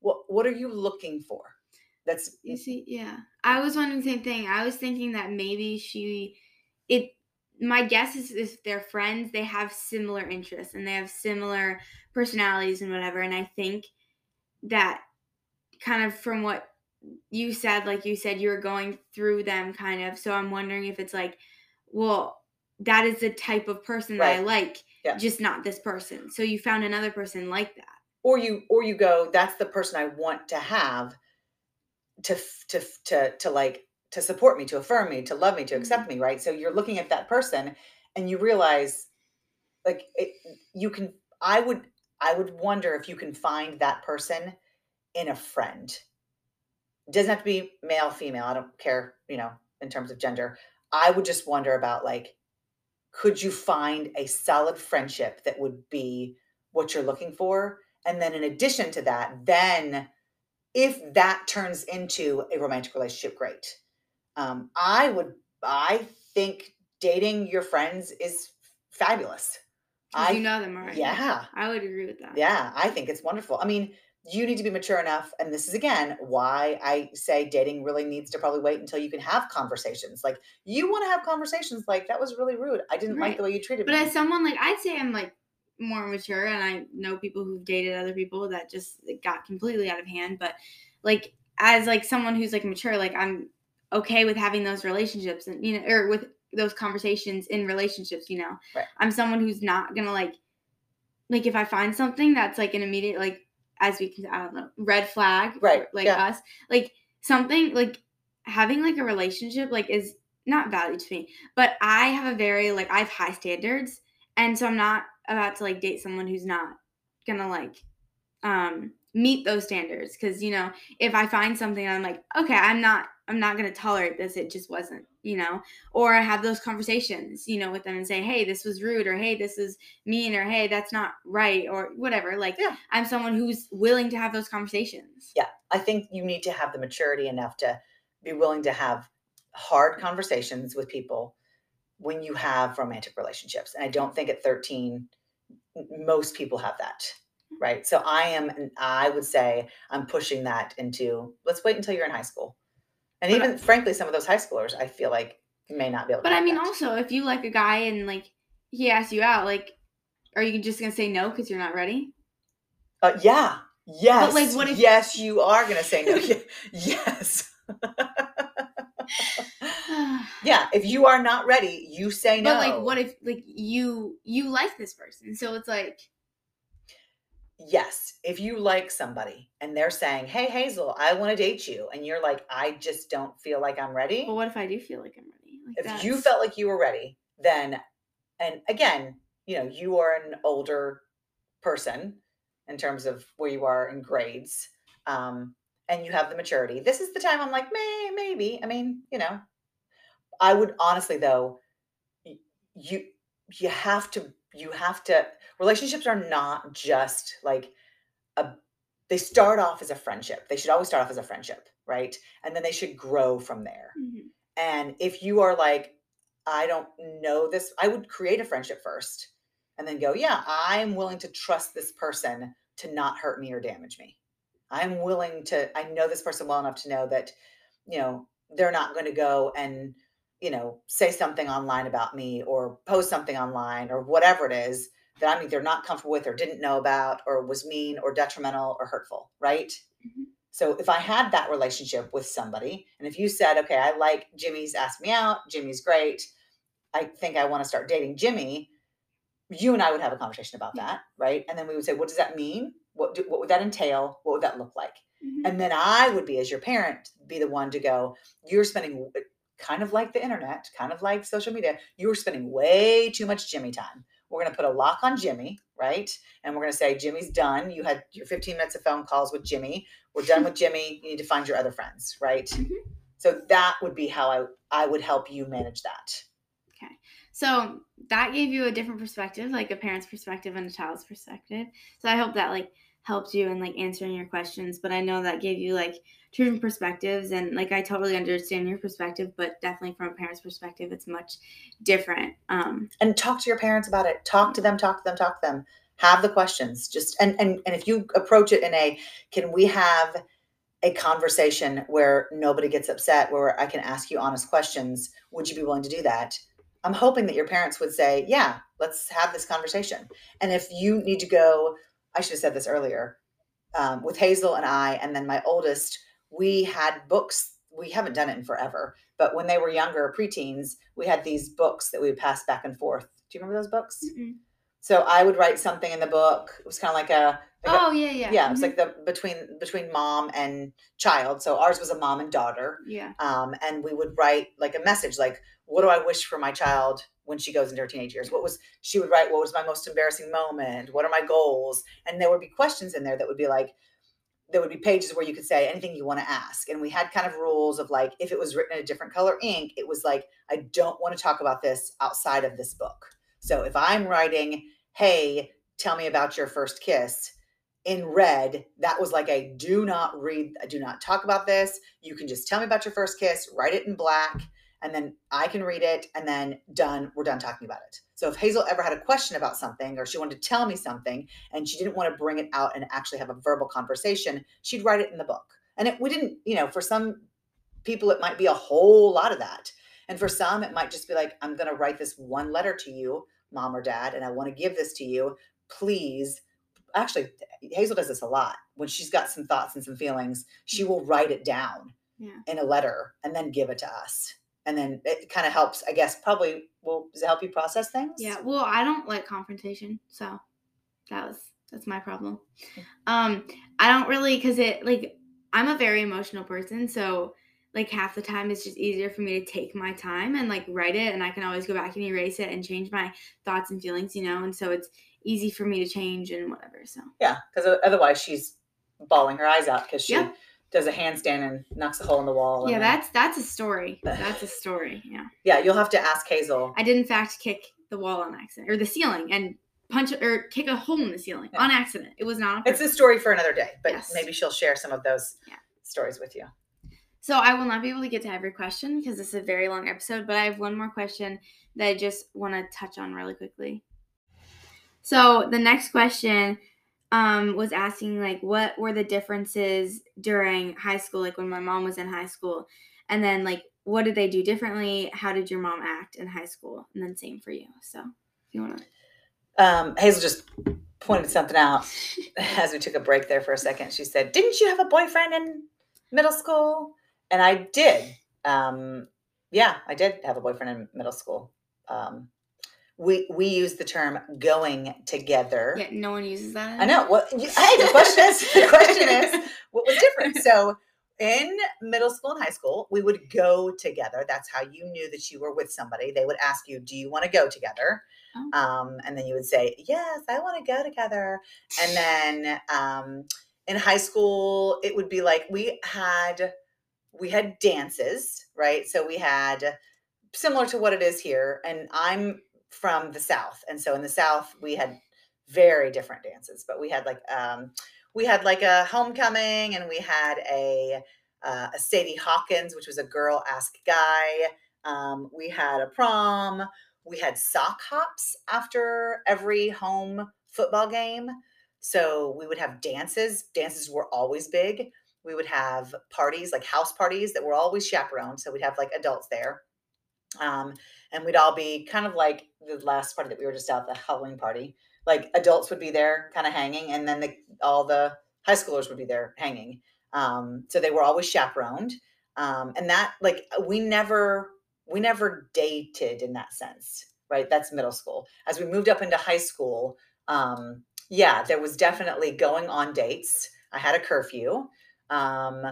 what what are you looking for? That's you see, yeah. I was wondering the same thing. I was thinking that maybe she it my guess is if they're friends, they have similar interests and they have similar personalities and whatever. And I think that kind of from what you said like you said you were going through them kind of so i'm wondering if it's like well that is the type of person right. that i like yeah. just not this person so you found another person like that or you or you go that's the person i want to have to to to to like to support me to affirm me to love me to accept mm-hmm. me right so you're looking at that person and you realize like it, you can i would i would wonder if you can find that person in a friend doesn't have to be male, female. I don't care, you know, in terms of gender. I would just wonder about like, could you find a solid friendship that would be what you're looking for? And then in addition to that, then if that turns into a romantic relationship, great. Um, I would, I think dating your friends is fabulous. I you know them right? Yeah, I would agree with that. Yeah, I think it's wonderful. I mean, you need to be mature enough and this is again why i say dating really needs to probably wait until you can have conversations like you want to have conversations like that was really rude i didn't right. like the way you treated but me but as someone like i'd say i'm like more mature and i know people who've dated other people that just got completely out of hand but like as like someone who's like mature like i'm okay with having those relationships and you know or with those conversations in relationships you know right. i'm someone who's not gonna like like if i find something that's like an immediate like as we can I don't know red flag right like yeah. us like something like having like a relationship like is not valued to me but I have a very like I have high standards and so I'm not about to like date someone who's not gonna like um meet those standards because you know if I find something I'm like okay I'm not I'm not going to tolerate this. It just wasn't, you know, or I have those conversations, you know, with them and say, hey, this was rude, or hey, this is mean, or hey, that's not right, or whatever. Like, yeah. I'm someone who's willing to have those conversations. Yeah. I think you need to have the maturity enough to be willing to have hard conversations with people when you have romantic relationships. And I don't think at 13, most people have that. Right. So I am, I would say I'm pushing that into let's wait until you're in high school and but even I, frankly, some of those high schoolers, I feel like may not be able. But I mean, that. also, if you like a guy and like he asks you out, like, are you just gonna say no because you're not ready? Uh, yeah. Yes. But like, what if? Yes, you are gonna say no. yes. yeah, if you are not ready, you say no. But like, what if like you you like this person? So it's like yes, if you like somebody and they're saying, Hey, Hazel, I want to date you, and you're like, I just don't feel like I'm ready. Well, what if I do feel like I'm ready? Like if that's... you felt like you were ready, then, and again, you know, you are an older person in terms of where you are in grades, um, and you have the maturity. This is the time I'm like, may maybe. I mean, you know, I would honestly though, you you have to you have to relationships are not just like a they start off as a friendship. They should always start off as a friendship, right? And then they should grow from there. Mhm. And if you are like, I don't know this, I would create a friendship first and then go, yeah, I'm willing to trust this person to not hurt me or damage me. I'm willing to, I know this person well enough to know that, you know, they're not going to go and, you know, say something online about me or post something online or whatever it is that I'm either not comfortable with or didn't know about or was mean or detrimental or hurtful, right? Mhm. So if I had that relationship with somebody, and if you said, okay, I like Jimmy's asked me out, Jimmy's great, I think I want to start dating Jimmy, you and I would have a conversation about Yeah. that, right? And then we would say, what does that mean? What do, what would that entail? What would that look like? Mhm. And then I would be, as your parent, be the one to go, you're spending kind of like the internet, kind of like social media, you're spending way too much Jimmy time. We're going to put a lock on Jimmy, right? And we're going to say, Jimmy's done. You had your 15 minutes of phone calls with Jimmy. We're done with Jimmy. You need to find your other friends, right? Mhm. So that would be how I, I would help you manage that. Okay. So that gave you a different perspective, like a parent's perspective and a child's perspective. So I hope that like helped you in like answering your questions. But I know that gave you like two different perspectives, and like I totally understand your perspective, but definitely from a parent's perspective, it's much different. Um, and talk to your parents about it. Talk to them talk to them talk to them. Have the questions. Just and and, and if you approach it in a can we have a conversation where nobody gets upset where i can ask you honest questions? Would you be willing to do that? I'm hoping that your parents would say yeah let's have this conversation. And if you need to go i should have said this earlier um, with hazel and i and then my oldest we had books we haven't done it in forever but when they were younger preteens we had these books that we would pass back and forth. Do you remember those books? Mm-mm. so i would write something in the book. It was kind of like a like a- oh yeah, yeah, yeah, it was mhm. like the between between mom and child. So ours was a mom and daughter. Yeah, um, and we would write like a message like what do i wish for my child when she goes into her teenage years? What was she would write what was my most embarrassing moment? What are my goals? And there would be questions in there that would be like there would be pages where you could say anything you want to ask. And we had kind of rules of like if it was written in a different color ink it was like i don't want to talk about this outside of this book. So if i'm writing hey tell me about your first kiss in red that was like a do not read do not talk about this. You can just tell me about your first kiss write it in black and then i can read it and then done we're done talking about it. So if hazel ever had a question about something or she wanted to tell me something and she didn't want to bring it out and actually have a verbal conversation she'd write it in the book. And it, we didn't you know for some people it might be a whole lot of that. And for some it might just be like i'm going to write this one letter to you mom or dad and i want to give this to you. Please actually hazel does this a lot. When she's got some thoughts and some feelings she mm. will write it down yeah. in a letter and then give it to us and then it kind of helps i guess probably will does it help you process things Yeah, well, I don't like confrontation, so that was that's my problem. Um, I don't really because it like I'm a very emotional person, so like half the time it's just easier for me to take my time and like write it, and I can always go back and erase it and change my thoughts and feelings, you know, and so it's easy for me to change and whatever. So yeah because otherwise she's bawling her eyes out because she Yeah. Does a handstand and knocks a hole in the wall yeah, that's that's a story. That's a story. Yeah, yeah you'll have to ask hazel I did in fact kick the wall on accident or the ceiling and punch or kick a hole in the ceiling Yeah. on accident. It was not it's a story for another day but Yes. maybe she'll share some of those Yeah. stories with you So I will not be able to get to every question because this is a very long episode, but I have one more question that I just want to touch on really quickly. So the next question um, was asking like what were the differences during high school, like when my mom was in high school, and then like what did they do differently? How did your mom act in high school? And then same for you. So if you want to, um, hazel just pointed something out as we took a break there for a second she said didn't you have a boyfriend in middle school and i did um, yeah i did have a boyfriend in middle school um, we we use the term going together yeah, no one uses that. I know. What? you- Hey, the question is, the question is, what was different? So, in middle school and high school, we would go together. That's how you knew that you were with somebody. They would ask you, "Do you want to go together?" Oh. Um, and then you would say, Yes, I want to go together. And then um, in high school, it would be like we had we had dances, right? So we had similar to what it is here. And I'm from the South. And so in the South, we had very different dances, but we had like um we had like a homecoming and we had a uh, a Sadie Hawkins, which was a girl ask guy. Um, we had a prom. We had sock hops after every home football game. So we would have dances. Dances were always big. We would have parties, like house parties that were always chaperoned. So we'd have like adults there. Um, and we'd all be kind of like the last party that we were just at, the Halloween party. Like adults would be there kind of hanging, and then the, all the high schoolers would be there hanging. Um, so they were always chaperoned. Um, and that like we never we never dated in that sense, right? That's middle school. As we moved up into high school, um, yeah, there was definitely going on dates. I had a curfew. Um,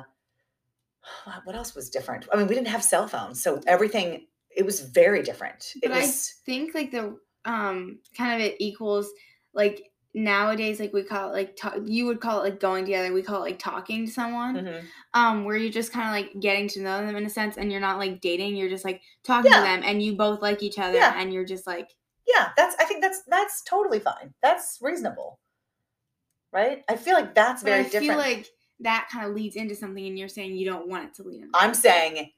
what else was different? I mean, we didn't have cell phones, so everything it was very different. It But I think like the um kind of it equals like nowadays like we call it like ta- you would call it like going together we call it like talking to someone Mhm. um where you're just kind of like getting to know them in a sense and you're not like dating you're just like talking Yeah. to them and you both like each other Yeah. and you're just like yeah, that's I think that's that's totally fine. That's reasonable. Right? I feel like that's very I different. feel like that kind of leads into something and you're saying you don't want it to lead into I'm saying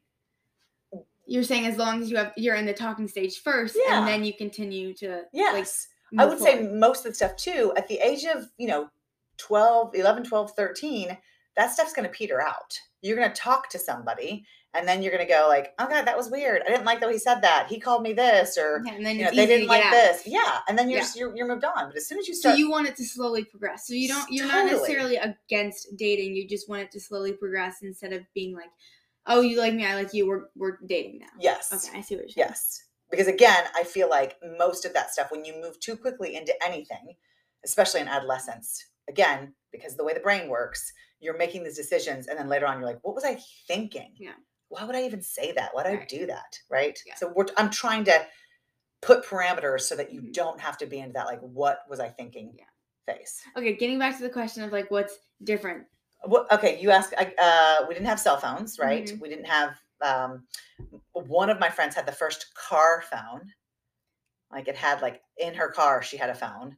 you're saying as long as you have you're in the talking stage first Yeah. and then you continue to yes. like I would say most of the stuff too, at the age of, you know, 12, 11, 12, 13, that stuff's going to peter out. You're going to talk to somebody and then you're going to go like, oh God, that was weird. I didn't like the way he said that. He called me this or, yeah, and then you know, they didn't like out. this. Yeah. And then you're, Yeah. just, you're, you're moved on. But as soon as you So start, you want it to slowly progress. So you don't you're not necessarily against dating. You just want it to slowly progress instead of being like, oh, you like me, I like you. We're we're dating now. yes. Okay, I see what you're saying. Yes. Because again, I feel like most of that stuff, when you move too quickly into anything, especially in adolescence, again, because the way the brain works, you're making these decisions. And then later on, you're like, what was I thinking? Yeah. Why would I even say that? Why did I do that? Right. Yeah. So we're, I'm trying to put parameters so that you Mhm. don't have to be into that, like, what was I thinking Yeah. phase. Okay, getting back to the question of like what's different. Okay, you asked. I- Uh, we didn't have cell phones, right? Mhm. We didn't have. Um, one of my friends had the first car phone. Like it had like in her car, she had a phone,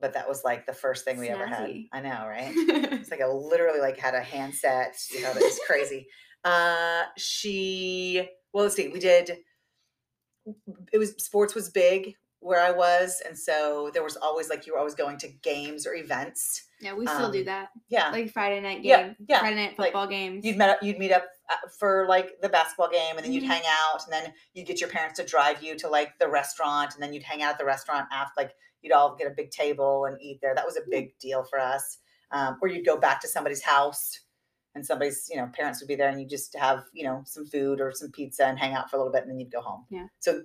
but that was like the first thing we ever had. I know, right? It's like I literally like had a handset. You know, that was crazy. Uh, she. Well, let's see. We did. It was sports was big where I was, and so there was always like you were always going to games or events. Yeah, we still do Um, that. Yeah, Like Friday night game. yeah, yeah. Friday night like, football games. you'd met up, you'd meet up uh, for like the basketball game and then you'd Mhm. hang out and then you'd get your parents to drive you to like the restaurant and then you'd hang out at the restaurant after like you'd all get a big table and eat there that was a big deal for us um, or you'd go back to somebody's house and somebody's you know parents would be there and you just have you know some food or some pizza and hang out for a little bit and then you'd go home Yeah. so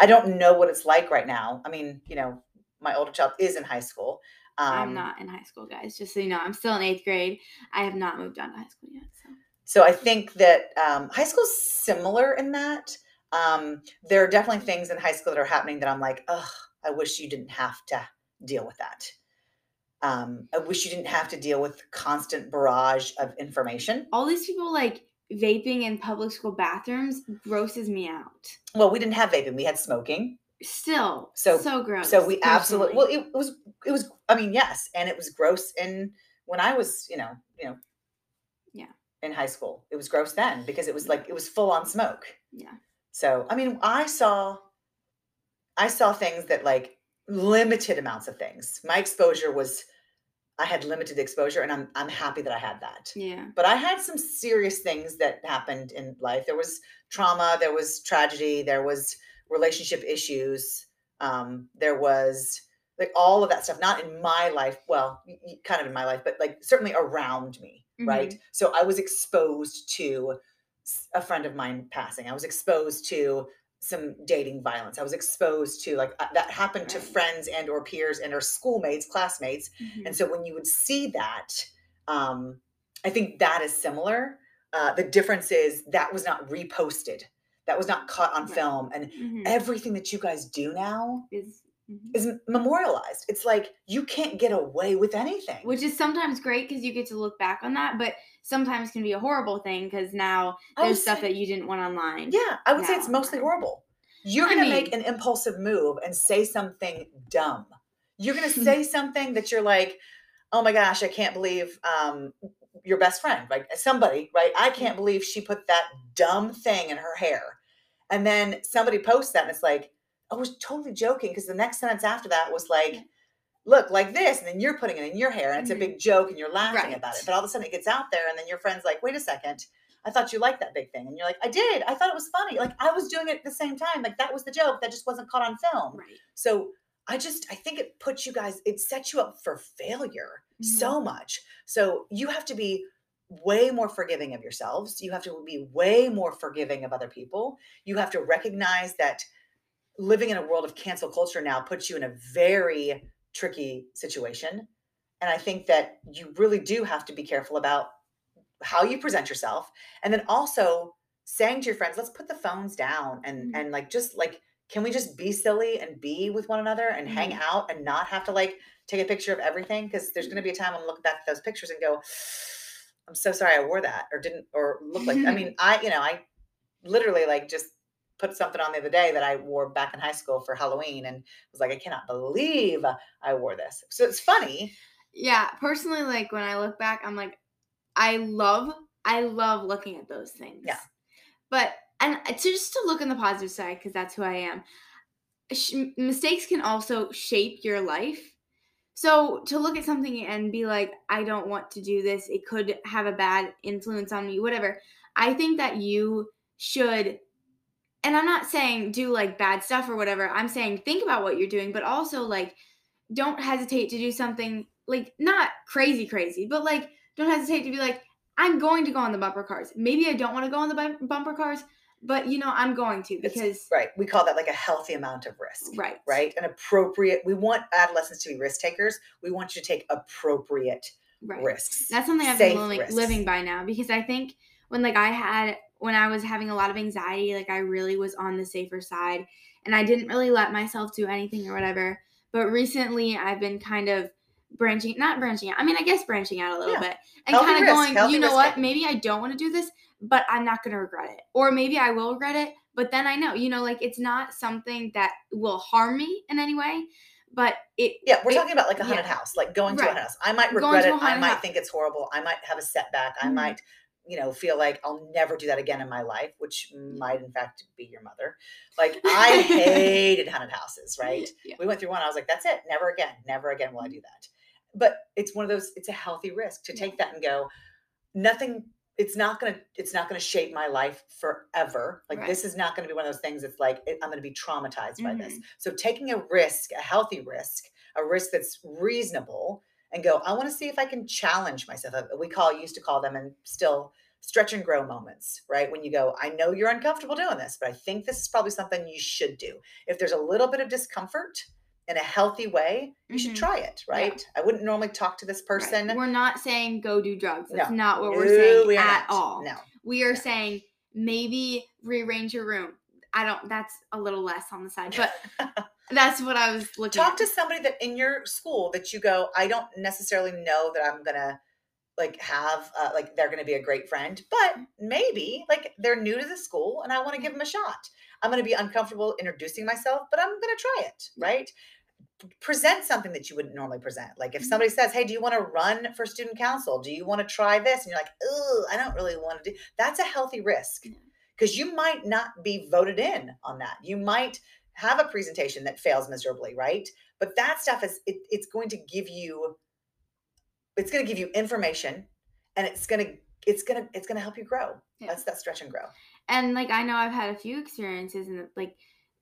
i don't know what it's like right now i mean you know my older child is in high school um, I'm not in high school, guys. Just so you know, I'm still in eighth grade. I have not moved on to high school yet. So So I think that um, high school's similar in that. Um, there are definitely things in high school that are happening that I'm like, ugh, I wish you didn't have to deal with that. Um, I wish you didn't have to deal with constant barrage of information. all these people like vaping in public school bathrooms grosses me out. Well, we didn't have vaping; we had smoking. Still, So- so gross. So we absolutely well, it, was it was. I mean, yes, and it was gross. and when I was, you know, you know, Yeah. in high school, it was gross then because it was like it was full on smoke. yeah. So, I mean, I saw I saw things that like limited amounts of things. My exposure was I had limited exposure and I'm I'm happy that I had that. Yeah. But I had some serious things that happened in life. There was trauma, there was tragedy, there was relationship issues. Um there was like all of that stuff not in my life, well, kind of in my life, but like certainly around me, right? So I was exposed to a friend of mine passing. I was exposed to some dating violence. I was exposed to like uh, that happened to friends and or peers and or schoolmates, classmates. Mhm. And so when you would see that, um, I think that is similar. Uh, the difference is that was not reposted. That was not caught on Right. film. And Mhm. everything that you guys do now Is Mhm. is memorialized. It's like you can't get away with anything. Which is sometimes great because you get to look back on that, but sometimes can be a horrible thing because now there's stuff say- that you didn't want online. Yeah, I would say it's mostly horrible. You're I going to make an impulsive move and say something dumb. You're going to say something that you're like, "Oh my gosh, I can't believe um your best friend, right? Somebody, right? I can't believe she put that dumb thing in her hair." And then somebody posts that and it's like, oh, "I was totally joking" because the next sentence after that was like, "Look, like this," and then you're putting it in your hair and it's a mm-hmm. big joke and you're laughing about it. But all of a sudden it gets out there and then your friend's like, "Wait a second. I thought you liked that big thing. And you're like, I did. I thought it was funny. Like I was doing it at the same time. Like that was the joke. That just wasn't caught on film. Right. So I just I think it puts you guys, it sets you up for failure mm-hmm. so much. So you have to be way more forgiving of yourselves. You have to be way more forgiving of other people. You have to recognize that living in a world of cancel culture now puts you in a very tricky situation. And I think that you really do have to be careful about how you present yourself and then also saying to your friends let's put the phones down and Mhm. and like just like can we just be silly and be with one another and hang Mhm. out and not have to like take a picture of everything because there's going to be a time i'm looking back at those pictures and go i'm so sorry i wore that or didn't or look like i mean i you know i literally like just put something on the other day that i wore back in high school for halloween and was like i cannot believe i wore this so it's funny Yeah, personally, like when I look back, I'm like, I love, I love looking at those things. Yeah. But and to just to look on the positive side, because that's who I am. Sh- mistakes can also shape your life. So to look at something and be like, I don't want to do this. It could have a bad influence on me. Whatever. I think that you should. And I'm not saying do like bad stuff or whatever. I'm saying think about what you're doing, but also like don't hesitate to do something like not crazy crazy but like don't hesitate to be like i'm going to go on the bumper cars maybe i don't want to go on the bumper cars but you know i'm going to It's- because right we call that like a healthy amount of risk right right? An appropriate. We want adolescents to be risk takers. We want you to take appropriate right risks. that's something i've been living, living by now because i think when like i had when i was having a lot of anxiety like i really was on the safer side and i didn't really let myself do anything or whatever but recently i've been kind of branching not branching out i mean i guess branching out a little Yeah. bit and kind of going healthy you know what taking. maybe i don't want to do this but i'm not going to regret it or maybe i will regret it but then i know you know like it's not something that will harm me in any way but it Yeah, we're it- talking about like a haunted yeah. house, like going to a haunted house. I might regret it. I might house. think it's horrible. I might have a setback. I Mhm. might, you know, feel like I'll never do that again in my life, which might in fact be your mother. Like I hated haunted houses, right? Yeah. We went through one. I was like, that's it. Never again. Never again will I do that. But it's one of those. It's a healthy risk to take that and go. Nothing. It's not gonna. It's not gonna shape my life forever. Like Right. this is not gonna be one of those things. It's like it, I'm gonna be traumatized by Mm-hmm. this. So taking a risk, a healthy risk, a risk that's reasonable, and go. I want to see if I can challenge myself. Uh, We call used to call them, and still stretch and grow moments, right? When you go, I know you're uncomfortable doing this, but I think this is probably something you should do. If there's a little bit of discomfort in a healthy way, you should Mhm. try it, Yeah. right? I wouldn't normally talk to this Right. person. we're not saying go do drugs that's No. not what we're No, saying we at not. all No. we are No. saying maybe rearrange your room i don't that's a little less on the side but that's what i was looking Talk at to somebody that in your school that you go, I don't necessarily know that I'm gonna like have uh, like they're gonna be a great friend, but maybe like they're new to the school and I want to give them a shot. I'm gonna be uncomfortable introducing myself, but I'm gonna try it, right? Present something that you wouldn't normally present. Like if Mhm. somebody says, "Hey, do you want to run for student council? Do you want to try this?" and you're like, "Oh, I don't really want to do." That's a healthy risk because you might not be voted in on that. You might have a presentation that fails miserably, right? But that stuff is it, it's going to give you it's going to give you information and it's going to it's going to it's going to help you grow. Yeah. That's that stretch and grow. and like i know i've had a few experiences and like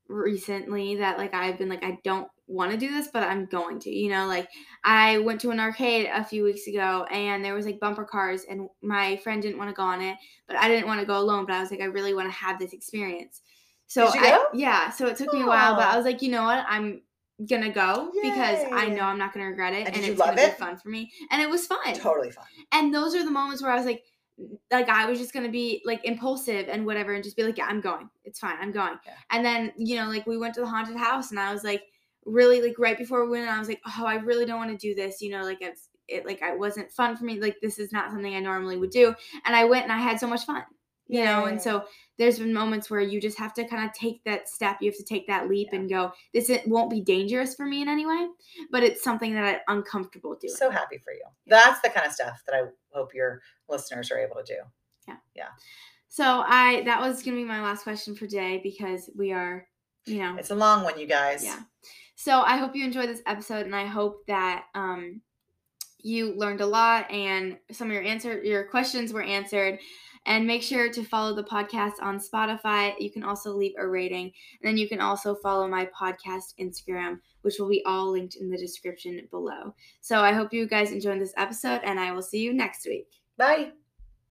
recently that like i've been like i don't want to do this but i'm going to you know like i went to an arcade a few weeks ago and there was like bumper cars and my friend didn't want to go on it but i didn't want to go alone but i was like i really want to have this experience so I, yeah so it took me a while but i was like you know what i'm gonna go because i know i'm not gonna regret it And and, it's gonna it? be fun for me and it was fun Totally fun. and those are the moments where I was like, like I was just gonna be like impulsive and whatever, and just be like, yeah, I'm going. It's fine. I'm going. Yeah. And then you know, like we went to the haunted house, and I was like, really like right before we went, I was like, oh, I really don't want to do this. You know, like it's it like it wasn't fun for me. Like this is not something I normally would do. And I went and I had so much fun. You know, and so there's been moments where you just have to kind of take that step. You have to take that leap Yeah. and go, this it won't be dangerous for me in any way, but it's something that I'm uncomfortable doing. So happy for you. That's the kind of stuff that I hope your listeners are able to do. Yeah. Yeah. So I that was gonna be my last question for today because we are, you know, It's a long one, you guys. yeah. So I hope you enjoyed this episode, and I hope that um, you learned a lot and some of your answer your questions were answered. And make sure to follow the podcast on Spotify. You can also leave a rating, and then you can also follow my podcast Instagram, which will be all linked in the description below. So I hope you guys enjoyed this episode, and I will see you next week. Bye.